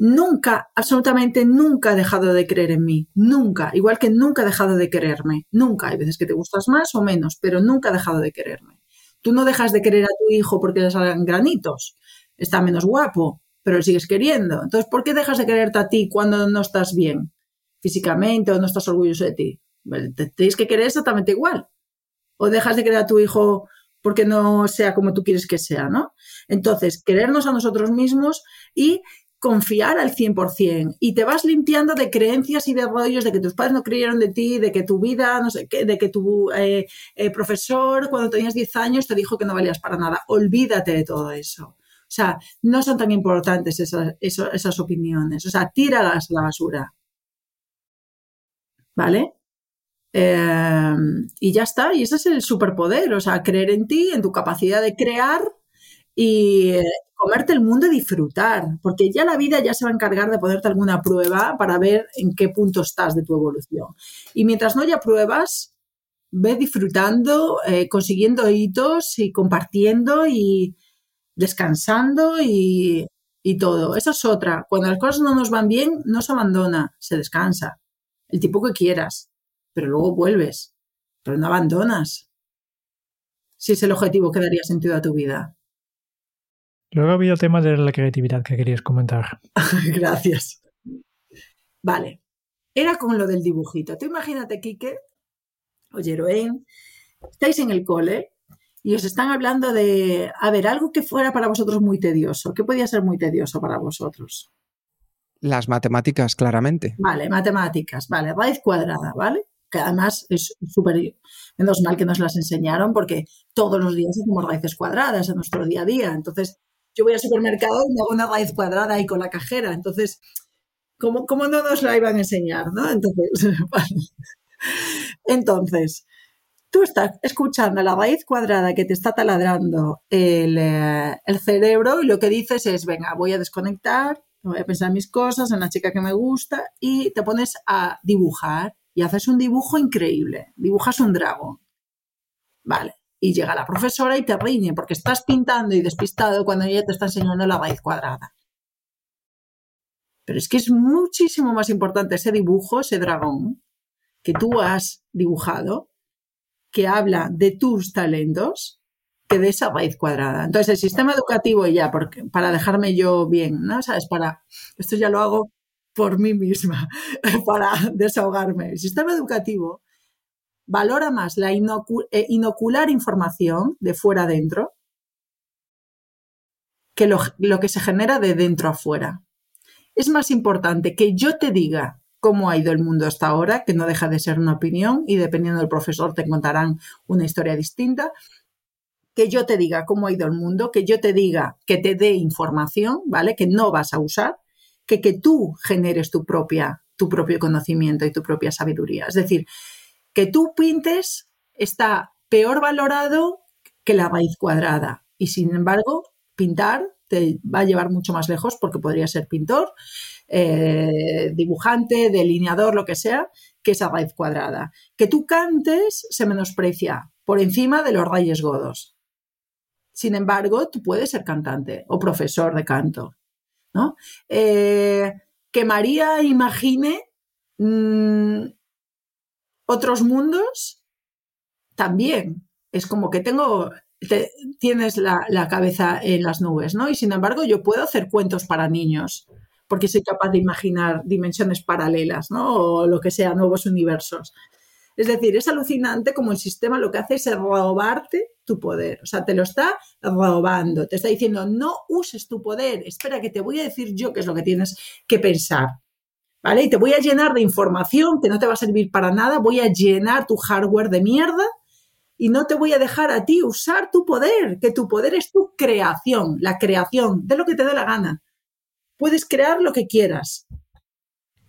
nunca, absolutamente nunca he dejado de creer en mí, nunca, igual que nunca he dejado de quererme, nunca, hay veces que te gustas más o menos, pero nunca he dejado de quererme. Tú no dejas de querer a tu hijo porque le salgan granitos. Está menos guapo, pero lo sigues queriendo. Entonces, ¿por qué dejas de quererte a ti cuando no estás bien físicamente o no estás orgulloso de ti? Te tienes que querer exactamente igual. O dejas de querer a tu hijo porque no sea como tú quieres que sea, ¿no? Entonces, querernos a nosotros mismos y confiar al 100% y te vas limpiando de creencias y de rollos de que tus padres no creyeron de ti, de que tu vida, no sé qué, de que tu eh, eh, profesor cuando tenías 10 años te dijo que no valías para nada. Olvídate de todo eso. O sea, no son tan importantes esas, esas, opiniones. O sea, tíralas a la basura. ¿Vale? Eh, y ya está. Y ese es el superpoder. O sea, creer en ti, en tu capacidad de crear y comerte el mundo y disfrutar, porque ya la vida ya se va a encargar de ponerte alguna prueba para ver en qué punto estás de tu evolución. Y mientras no haya pruebas, ve disfrutando, eh, consiguiendo hitos y compartiendo y descansando y, y todo. Esa es otra. Cuando las cosas no nos van bien, no se abandona, se descansa. El tipo que quieras, pero luego vuelves, pero no abandonas. Si es el objetivo que daría sentido a tu vida. Luego había el tema de la creatividad que querías comentar. [laughs] Gracias. Vale. Era con lo del dibujito. Tú imagínate, Quique, oye, Eroen, estáis en el cole y os están hablando de, a ver, algo que fuera para vosotros muy tedioso. ¿Qué podía ser muy tedioso para vosotros? Las matemáticas, claramente. Vale, matemáticas, vale, raíz cuadrada, ¿vale? Que además es súper, menos mal que nos las enseñaron porque todos los días hacemos raíces cuadradas en nuestro día a día. Entonces, yo voy al supermercado y me hago una raíz cuadrada ahí con la cajera. Entonces, ¿cómo, cómo no nos la iban a enseñar? ¿no? Entonces, [laughs] Entonces, tú estás escuchando la raíz cuadrada que te está taladrando el, eh, el, cerebro y lo que dices es, venga, voy a desconectar, voy a pensar en mis cosas, en la chica que me gusta y te pones a dibujar y haces un dibujo increíble, dibujas un dragón. Vale y llega la profesora y te riñe porque estás pintando y despistado cuando ella te está enseñando la raíz cuadrada. Pero es que es muchísimo más importante ese dibujo, ese dragón que tú has dibujado, que habla de tus talentos, que de esa raíz cuadrada. Entonces, el sistema educativo ya, porque, para dejarme yo bien, ¿no? ¿Sabes? Para, esto ya lo hago por mí misma, [laughs] para desahogarme. El sistema educativo valora más la eh, inocular información de fuera adentro que lo, que se genera de dentro a fuera. Es más importante que yo te diga cómo ha ido el mundo hasta ahora, que no deja de ser una opinión y dependiendo del profesor te contarán una historia distinta, que yo te diga cómo ha ido el mundo, que yo te diga que te dé información, ¿vale? Que no vas a usar, que, que tú generes tu propia tu propio conocimiento y tu propia sabiduría. Es decir, que tú pintes está peor valorado que la raíz cuadrada. Y sin embargo, pintar te va a llevar mucho más lejos porque podría ser pintor, eh, dibujante, delineador, lo que sea, que esa raíz cuadrada. Que tú cantes se menosprecia por encima de los reyes godos. Sin embargo, tú puedes ser cantante o profesor de canto. ¿no? Eh, que María imagine mm, otros mundos también. Es como que tengo, tienes la, la, cabeza en las nubes, ¿no? Y sin embargo, yo puedo hacer cuentos para niños, porque soy capaz de imaginar dimensiones paralelas, ¿no? O lo que sea, nuevos universos. Es decir, es alucinante como el sistema lo que hace es robarte tu poder. O sea, te lo está robando. Te está diciendo, no uses tu poder. Espera, que te voy a decir yo qué es lo que tienes que pensar. ¿Vale? Y te voy a llenar de información que no te va a servir para nada, voy a llenar tu hardware de mierda y no te voy a dejar a ti usar tu poder, que tu poder es tu creación, la creación, de lo que te dé la gana. Puedes crear lo que quieras.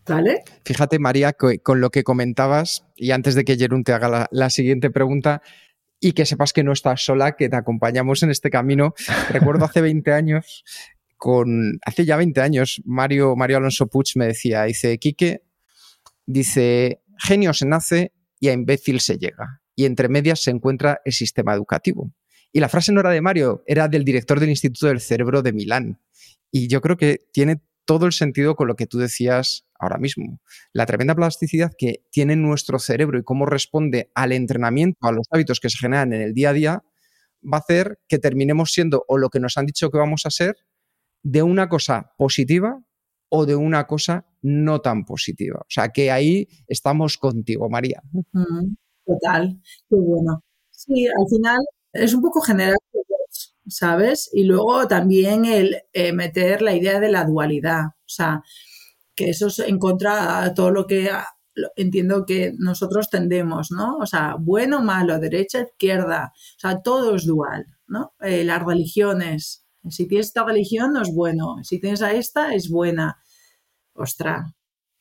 ¿Vale? Fíjate, María, con lo que comentabas, y antes de que Jerún te haga la, la siguiente pregunta, y que sepas que no estás sola, que te acompañamos en este camino. Recuerdo hace 20 años con, hace ya 20 años, Mario, Mario Alonso Puig me decía, dice, Quique, dice, genio se nace y a imbécil se llega. Y entre medias se encuentra el sistema educativo. Y la frase no era de Mario, era del director del Instituto del Cerebro de Milán. Y yo creo que tiene todo el sentido con lo que tú decías ahora mismo. La tremenda plasticidad que tiene nuestro cerebro y cómo responde al entrenamiento, a los hábitos que se generan en el día a día, va a hacer que terminemos siendo o lo que nos han dicho que vamos a ser de una cosa positiva o de una cosa no tan positiva. O sea que ahí estamos contigo, María. Total, qué bueno. Sí, al final es un poco general, ¿sabes? Y luego también el eh, meter la idea de la dualidad, o sea, que eso es en contra a todo lo que entiendo que nosotros tendemos, ¿no? O sea, bueno, malo, derecha, izquierda, o sea, todo es dual, ¿no? Eh, las religiones, si tienes esta religión no es bueno, si tienes a esta es buena. Ostras,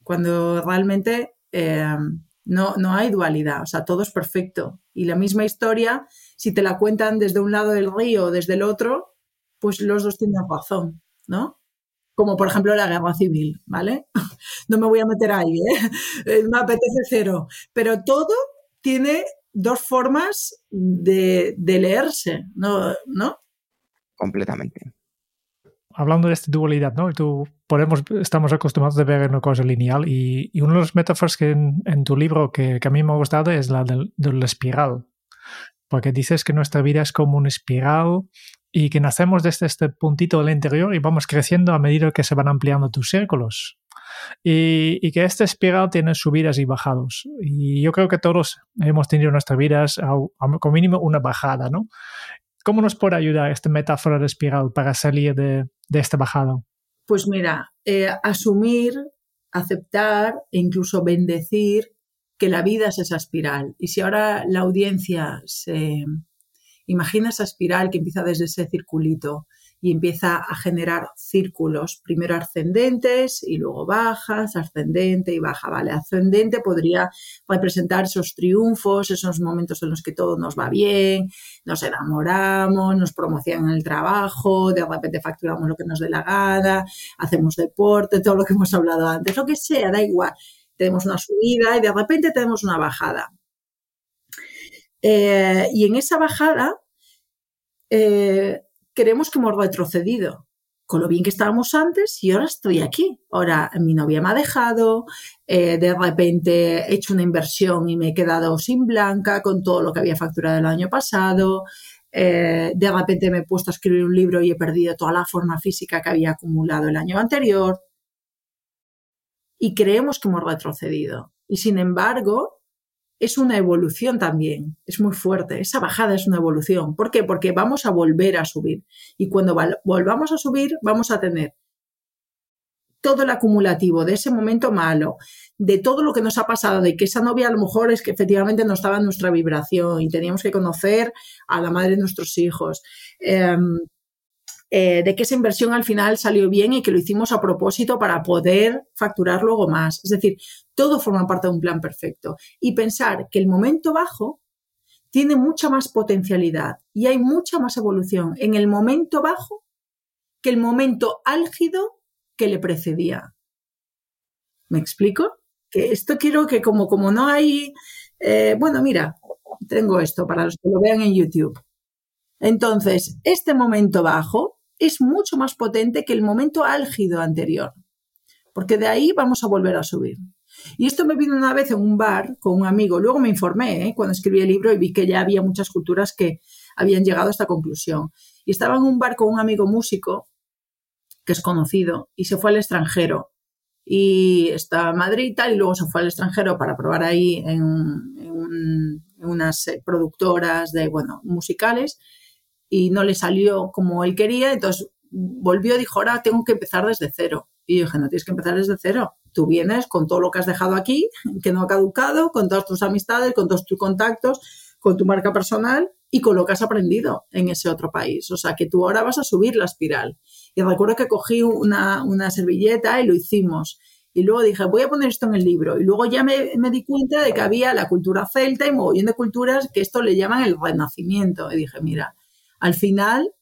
cuando realmente eh, no, no hay dualidad, o sea, todo es perfecto. Y la misma historia, si te la cuentan desde un lado del río o desde el otro, pues los dos tienen razón, ¿no? Como por ejemplo la guerra civil, ¿vale? [laughs] No me voy a meter ahí, ¿eh? eh me apetece cero. Pero todo tiene dos formas de, leerse, ¿no? ¿no? Completamente hablando de esta dualidad, ¿no? Tú, podemos, estamos acostumbrados a ver una cosa lineal y, y una de las metáforas que en, tu libro que, a mí me ha gustado es la del, la espiral, porque dices que nuestra vida es como una espiral y que nacemos desde este puntito del interior y vamos creciendo a medida que se van ampliando tus círculos. Y, que esta espiral tiene subidas y bajados. Y yo creo que todos hemos tenido en nuestras vidas, como mínimo, una bajada, ¿no? ¿Cómo nos puede ayudar esta metáfora de espiral para salir de, de esta bajada? Pues mira, eh, asumir, aceptar e incluso bendecir que la vida es esa espiral. Y si ahora la audiencia se imagina esa espiral que empieza desde ese circulito y empieza a generar círculos, primero ascendentes y luego bajas, ascendente y baja, ¿vale? Ascendente podría representar esos triunfos, esos momentos en los que todo nos va bien, nos enamoramos, nos promocionan el trabajo, de repente facturamos lo que nos dé la gana, hacemos deporte, todo lo que hemos hablado antes, lo que sea, da igual. Tenemos una subida y de repente tenemos una bajada. Eh, y en esa bajada, eh, creemos que hemos retrocedido con lo bien que estábamos antes y ahora estoy aquí. Ahora mi novia me ha dejado, eh, de repente he hecho una inversión y me he quedado sin blanca con todo lo que había facturado el año pasado. Eh, de repente me he puesto a escribir un libro y he perdido toda la forma física que había acumulado el año anterior. Y creemos que hemos retrocedido. Y sin embargo, es una evolución también, es muy fuerte. Esa bajada es una evolución. ¿Por qué? Porque vamos a volver a subir. Y cuando volvamos a subir, vamos a tener todo el acumulativo de ese momento malo, de todo lo que nos ha pasado, de que esa novia a lo mejor es que efectivamente no estaba en nuestra vibración y teníamos que conocer a la madre de nuestros hijos. Em, eh, de que esa inversión al final salió bien y que lo hicimos a propósito para poder facturar luego más. Es decir, todo forma parte de un plan perfecto. Y pensar que el momento bajo tiene mucha más potencialidad y hay mucha más evolución en el momento bajo que el momento álgido que le precedía. ¿Me explico? Que esto quiero que como, como no hay... Eh, bueno, mira, tengo esto para los que lo vean en YouTube. Entonces, este momento bajo es mucho más potente que el momento álgido anterior, porque de ahí vamos a volver a subir. Y esto me vino una vez en un bar con un amigo, luego me informé ¿eh? cuando escribí el libro y vi que ya había muchas culturas que habían llegado a esta conclusión. Y estaba en un bar con un amigo músico que es conocido y se fue al extranjero. Y está en Madrid y tal, y luego se fue al extranjero para probar ahí en, en unas eh, productoras de, bueno, musicales y no le salió como él quería, entonces volvió y dijo, ahora tengo que empezar desde cero. Y yo dije, no tienes que empezar desde cero. Tú vienes con todo lo que has dejado aquí, que no ha caducado, con todas tus amistades, con todos tus contactos, con tu marca personal y con lo que has aprendido en ese otro país. O sea, que tú ahora vas a subir la espiral. Y recuerdo que cogí una, una servilleta y lo hicimos. Y luego dije, voy a poner esto en el libro. Y luego ya me, me, di cuenta de que había la cultura celta y mogollón de culturas que esto le llaman el renacimiento. Y dije, mira, al final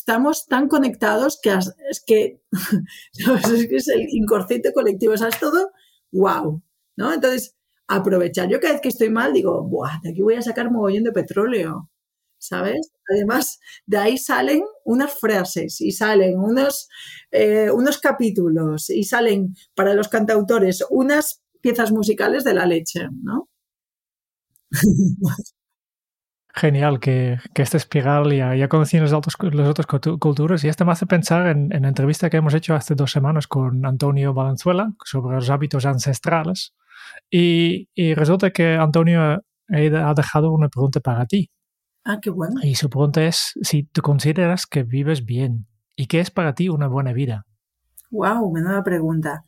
estamos tan conectados que [laughs] es que, es, el inconsciente colectivo, es todo wow, ¿no? Entonces, aprovechar. Yo cada vez que estoy mal digo, Buah, de aquí voy a sacar mogollón de petróleo, ¿sabes? Además, de ahí salen unas frases y salen unos, eh, unos capítulos y salen para los cantautores unas piezas musicales de la leche, ¿no? [laughs] Genial que, que esta espiral ya, ya conocí en las, otras, las otras culturas y esto me hace pensar en, en, la entrevista que hemos hecho hace dos semanas con Antonio Valenzuela sobre los hábitos ancestrales y, y resulta que Antonio ha dejado una pregunta para ti. Ah, qué bueno. Y su pregunta es si tú consideras que vives bien y qué es para ti una buena vida. Wow, menuda pregunta.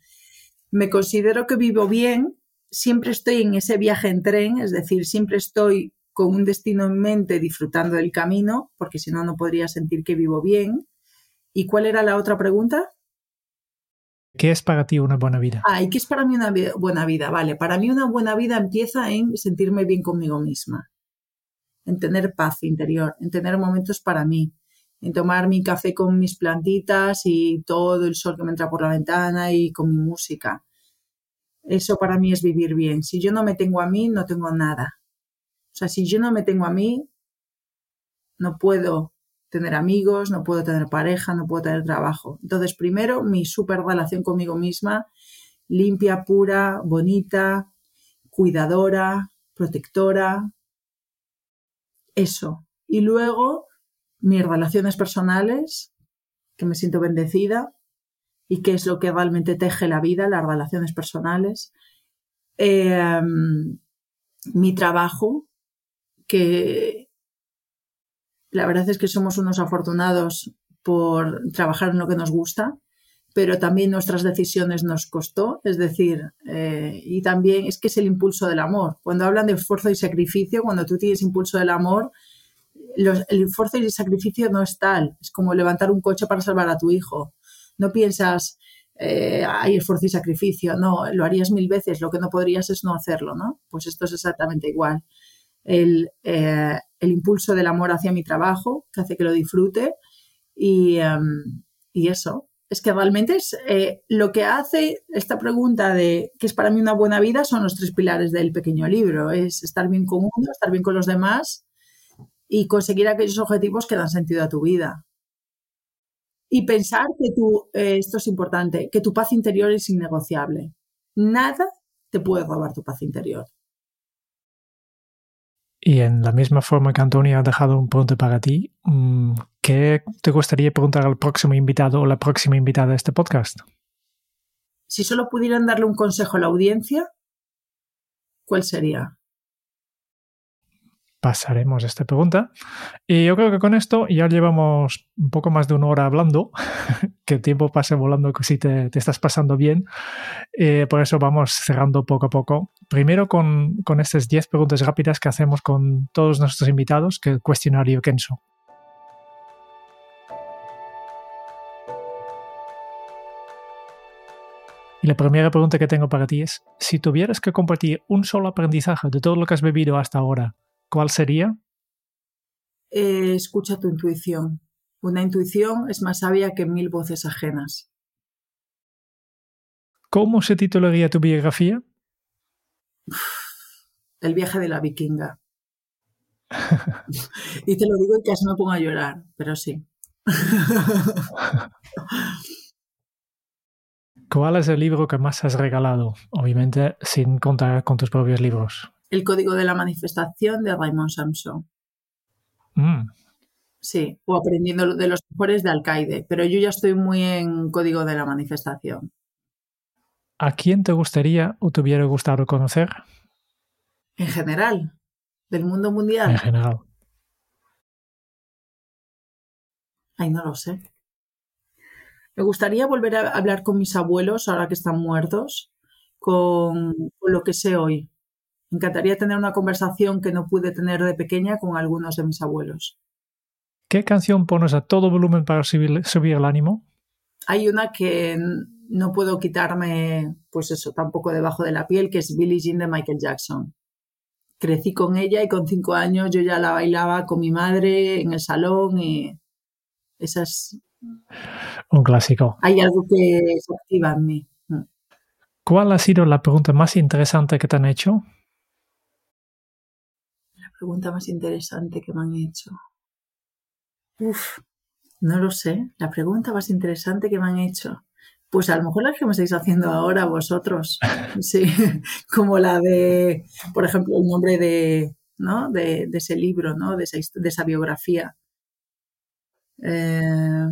Me considero que vivo bien, siempre estoy en ese viaje en tren, es decir, siempre estoy con un destino en mente disfrutando del camino, porque si no, no podría sentir que vivo bien. ¿Y cuál era la otra pregunta? ¿Qué es para ti una buena vida? Ah, ¿y qué es para mí una buena vida? Vale, para mí una buena vida empieza en sentirme bien conmigo misma, en tener paz interior, en tener momentos para mí, en tomar mi café con mis plantitas y todo el sol que me entra por la ventana y con mi música. Eso para mí es vivir bien. Si yo no me tengo a mí, no tengo nada. O sea, si yo no me tengo a mí, no puedo tener amigos, no puedo tener pareja, no puedo tener trabajo. Entonces, primero, mi super relación conmigo misma, limpia, pura, bonita, cuidadora, protectora, eso. Y luego, mis relaciones personales, que me siento bendecida y qué es lo que realmente teje la vida, las relaciones personales. Eh, mi trabajo, que la verdad es que somos unos afortunados por trabajar en lo que nos gusta, pero también nuestras decisiones nos costó, es decir, eh, y también es que es el impulso del amor. Cuando hablan de esfuerzo y sacrificio, cuando tú tienes impulso del amor, el esfuerzo y el sacrificio no es tal, es como levantar un coche para salvar a tu hijo. No piensas, eh, hay esfuerzo y sacrificio, no, lo harías mil veces, lo que no podrías es no hacerlo, ¿no? Pues esto es exactamente igual el, eh, el, impulso del amor hacia mi trabajo, que hace que lo disfrute. Y, um, y eso, es que realmente es eh, lo que hace esta pregunta de qué es para mí una buena vida son los tres pilares del pequeño libro. Es estar bien con uno, estar bien con los demás y conseguir aquellos objetivos que dan sentido a tu vida. Y pensar que tú, eh, esto es importante, que tu paz interior es innegociable. Nada te puede robar tu paz interior. Y en la misma forma que Antonio ha dejado un punto para ti, mm, ¿qué te gustaría preguntar al próximo invitado o la próxima invitada de este podcast? Si solo pudieran darle un consejo a la audiencia, ¿cuál sería? Pasaremos esta pregunta. Y yo creo que con esto ya llevamos un poco más de una hora hablando, [laughs] que el tiempo pase volando si te, te estás pasando bien. Eh, por eso vamos cerrando poco a poco. Primero con, con estas 10 preguntas rápidas que hacemos con todos nuestros invitados, que el cuestionario Kenso. Y la primera pregunta que tengo para ti es, si tuvieras que compartir un solo aprendizaje de todo lo que has bebido hasta ahora ¿Cuál sería? Eh, escucha tu intuición. Una intuición es más sabia que mil voces ajenas. ¿Cómo se titularía tu biografía? [sighs] El viaje de la vikinga. [laughs] y te lo digo y casi me pongo a llorar, pero sí. [laughs] ¿Cuál es el libro que más has regalado? Obviamente sin contar con tus propios libros. El código de la manifestación de Raymond Samson. Mm. Sí, o aprendiendo de los mejores de Alcaide, pero yo ya estoy muy en código de la manifestación. ¿A quién te gustaría o te hubiera gustado conocer? En general, del mundo mundial. En general. Ay, no lo sé. Me gustaría volver a hablar con mis abuelos ahora que están muertos, con, con lo que sé hoy. Me encantaría tener una conversación que no pude tener de pequeña con algunos de mis abuelos. ¿Qué canción pones a todo volumen para subir, el ánimo? Hay una que no puedo quitarme, pues eso, tampoco debajo de la piel, que es Billie Jean de Michael Jackson. Crecí con ella y con cinco años yo ya la bailaba con mi madre en el salón y esa es... Un clásico. Hay algo que se activa en mí. Mm. ¿Cuál ha sido la pregunta más interesante que te han hecho? Pregunta más interesante que me han hecho. Uf, no lo sé. La pregunta más interesante que me han hecho. Pues a lo mejor la que me estáis haciendo ahora vosotros. [laughs] Sí, como la de, por ejemplo, el nombre de, ¿no? de, ese libro, ¿no? de, esa, biografía. Eh,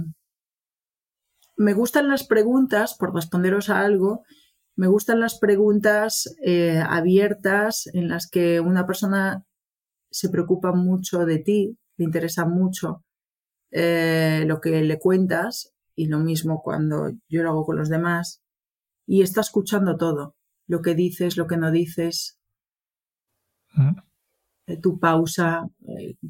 me gustan las preguntas, por responderos a algo, me gustan las preguntas eh, abiertas en las que una persona se preocupa mucho de ti, le interesa mucho eh, lo que le cuentas y lo mismo cuando yo lo hago con los demás y está escuchando todo, lo que dices, lo que no dices, mm. eh, tu pausa,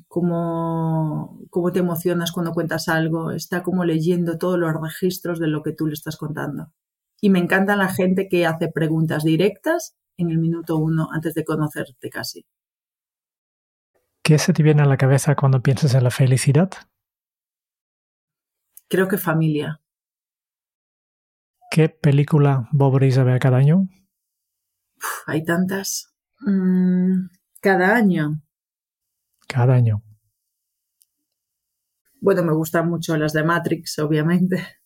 cómo, cómo te emocionas cuando cuentas algo, está como leyendo todos los registros de lo que tú le estás contando. Y me encanta la gente que hace preguntas directas en el minuto uno antes de conocerte casi. ¿Qué se te viene a la cabeza cuando piensas en la felicidad? Creo que familia. ¿Qué película volveréis a ver cada año? hay tantas. Mm, cada año. Cada año. Bueno, me gustan mucho las de Matrix, obviamente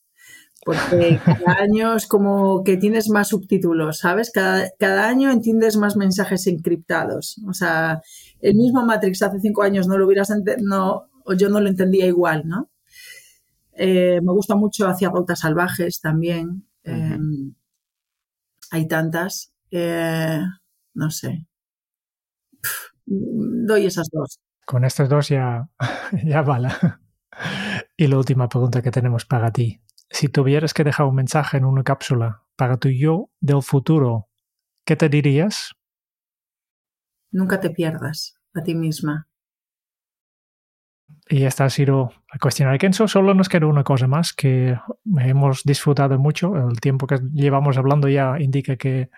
porque cada [laughs] año es como que tienes más subtítulos, ¿sabes? Cada, cada, año entiendes más mensajes encriptados. O sea, el mismo Matrix hace cinco años no lo hubieras no, o yo no lo entendía igual, ¿no? Eh, me gusta mucho Hacia Rutas Salvajes también. Em, hay tantas. Eh, no sé. doy esas dos. Con estas dos ya, [laughs] ya vale. Y la última pregunta que tenemos para ti si tuvieras que dejar un mensaje en una cápsula para tu yo del futuro, ¿qué te dirías? Nunca te pierdas a ti misma. Y esta ha sido la cuestión de Kenzo. Solo nos queda una cosa más que hemos disfrutado mucho. El tiempo que llevamos hablando ya indica que,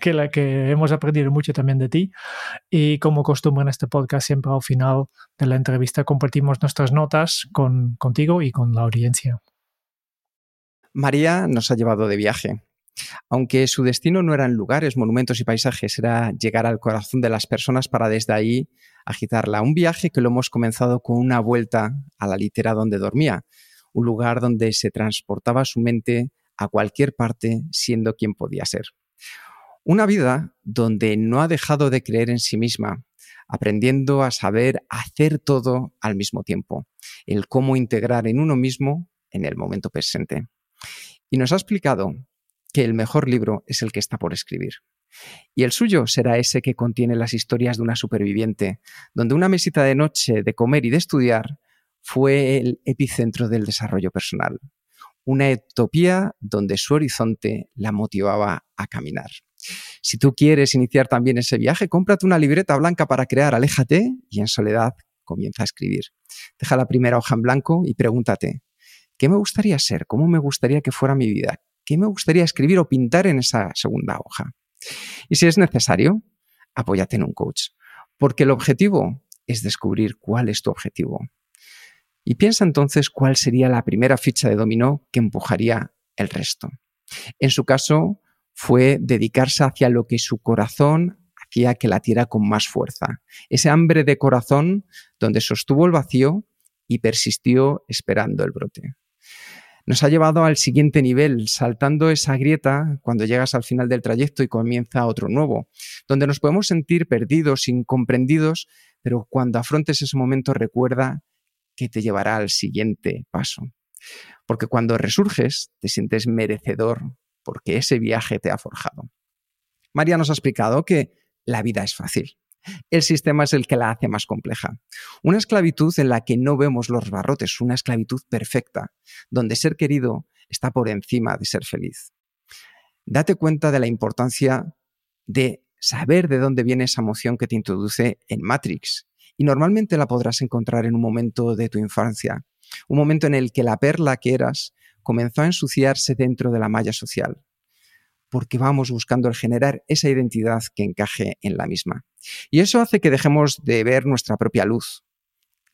que, la, que hemos aprendido mucho también de ti. Y como costumbre en este podcast, siempre al final de la entrevista compartimos nuestras notas con, contigo y con la audiencia. María nos ha llevado de viaje. Aunque su destino no eran lugares, monumentos y paisajes, era llegar al corazón de las personas para desde ahí agitarla. Un viaje que lo hemos comenzado con una vuelta a la litera donde dormía, un lugar donde se transportaba su mente a cualquier parte siendo quien podía ser. Una vida donde no ha dejado de creer en sí misma, aprendiendo a saber hacer todo al mismo tiempo, el cómo integrar en uno mismo en el momento presente y nos ha explicado que el mejor libro es el que está por escribir. Y el suyo será ese que contiene las historias de una superviviente, donde una mesita de noche de comer y de estudiar fue el epicentro del desarrollo personal. Una utopía donde su horizonte la motivaba a caminar. Si tú quieres iniciar también ese viaje, cómprate una libreta blanca para crear, aléjate y en soledad comienza a escribir. Deja la primera hoja en blanco y pregúntate, ¿Qué me gustaría ser? ¿Cómo me gustaría que fuera mi vida? ¿Qué me gustaría escribir o pintar en esa segunda hoja? Y si es necesario, apóyate en un coach, porque el objetivo es descubrir cuál es tu objetivo. Y piensa entonces cuál sería la primera ficha de dominó que empujaría el resto. En su caso, fue dedicarse hacia lo que su corazón hacía que latiera con más fuerza. Ese hambre de corazón donde sostuvo el vacío y persistió esperando el brote nos ha llevado al siguiente nivel, saltando esa grieta cuando llegas al final del trayecto y comienza otro nuevo, donde nos podemos sentir perdidos, incomprendidos, pero cuando afrontes ese momento recuerda que te llevará al siguiente paso. Porque cuando resurges te sientes merecedor porque ese viaje te ha forjado. María nos ha explicado que la vida es fácil, el sistema es el que la hace más compleja. Una esclavitud en la que no vemos los barrotes, una esclavitud perfecta, donde ser querido está por encima de ser feliz. Date cuenta de la importancia de saber de dónde viene esa emoción que te introduce en Matrix. Y normalmente la podrás encontrar en un momento de tu infancia, un momento en el que la perla que eras comenzó a ensuciarse dentro de la malla social porque vamos buscando el generar esa identidad que encaje en la misma. Y eso hace que dejemos de ver nuestra propia luz.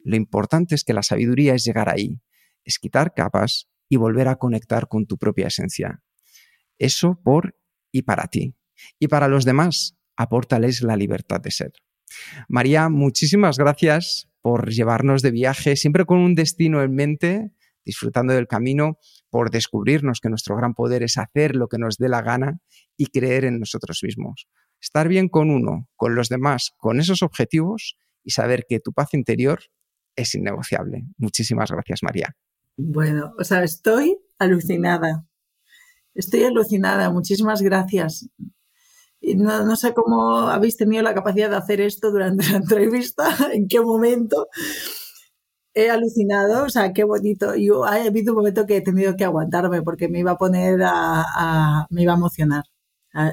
Lo importante es que la sabiduría es llegar ahí, es quitar capas y volver a conectar con tu propia esencia. Eso por y para ti. Y para los demás, apórtales la libertad de ser. María, muchísimas gracias por llevarnos de viaje, siempre con un destino en mente, disfrutando del camino, por descubrirnos que nuestro gran poder es hacer lo que nos dé la gana y creer en nosotros mismos. estar bien con uno, con los demás, con esos objetivos y saber que tu paz interior es innegociable. Muchísimas gracias, María. Bueno, o sea, estoy alucinada. Estoy alucinada. Muchísimas gracias. No, no, sé cómo habéis tenido la capacidad de hacer esto durante la entrevista, [laughs] en qué momento. He alucinado, o sea, qué bonito. Yo ha habido un momento que he tenido que aguantarme porque me iba a poner a, me iba a emocionar.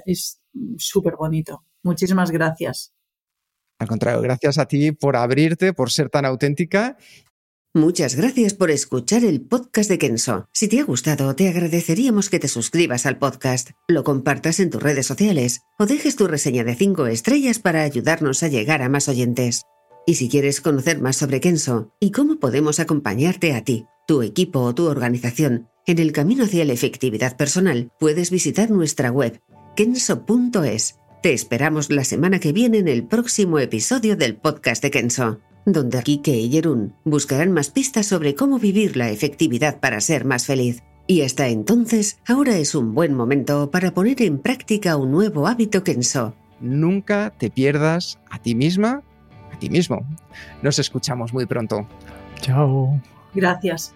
Es súper bonito. Muchísimas gracias. Al contrario, gracias a ti por abrirte, por ser tan auténtica Muchas gracias por escuchar el podcast de Kenso. Si te ha gustado, te agradeceríamos que te suscribas al podcast, lo compartas en tus redes sociales o dejes tu reseña de 5 estrellas para ayudarnos a llegar a más oyentes. Y si quieres conocer más sobre Kenso y cómo podemos acompañarte a ti, tu equipo o tu organización en el camino hacia la efectividad personal, puedes visitar nuestra web kenso.es. Te esperamos la semana que viene en el próximo episodio del podcast de Kenso donde Kike y Jerún buscarán más pistas sobre cómo vivir la efectividad para ser más feliz. Y hasta entonces, ahora es un buen momento para poner en práctica un nuevo hábito Kenso. Nunca te pierdas a ti misma, ti mismo. Nos escuchamos muy pronto. Chao. Gracias.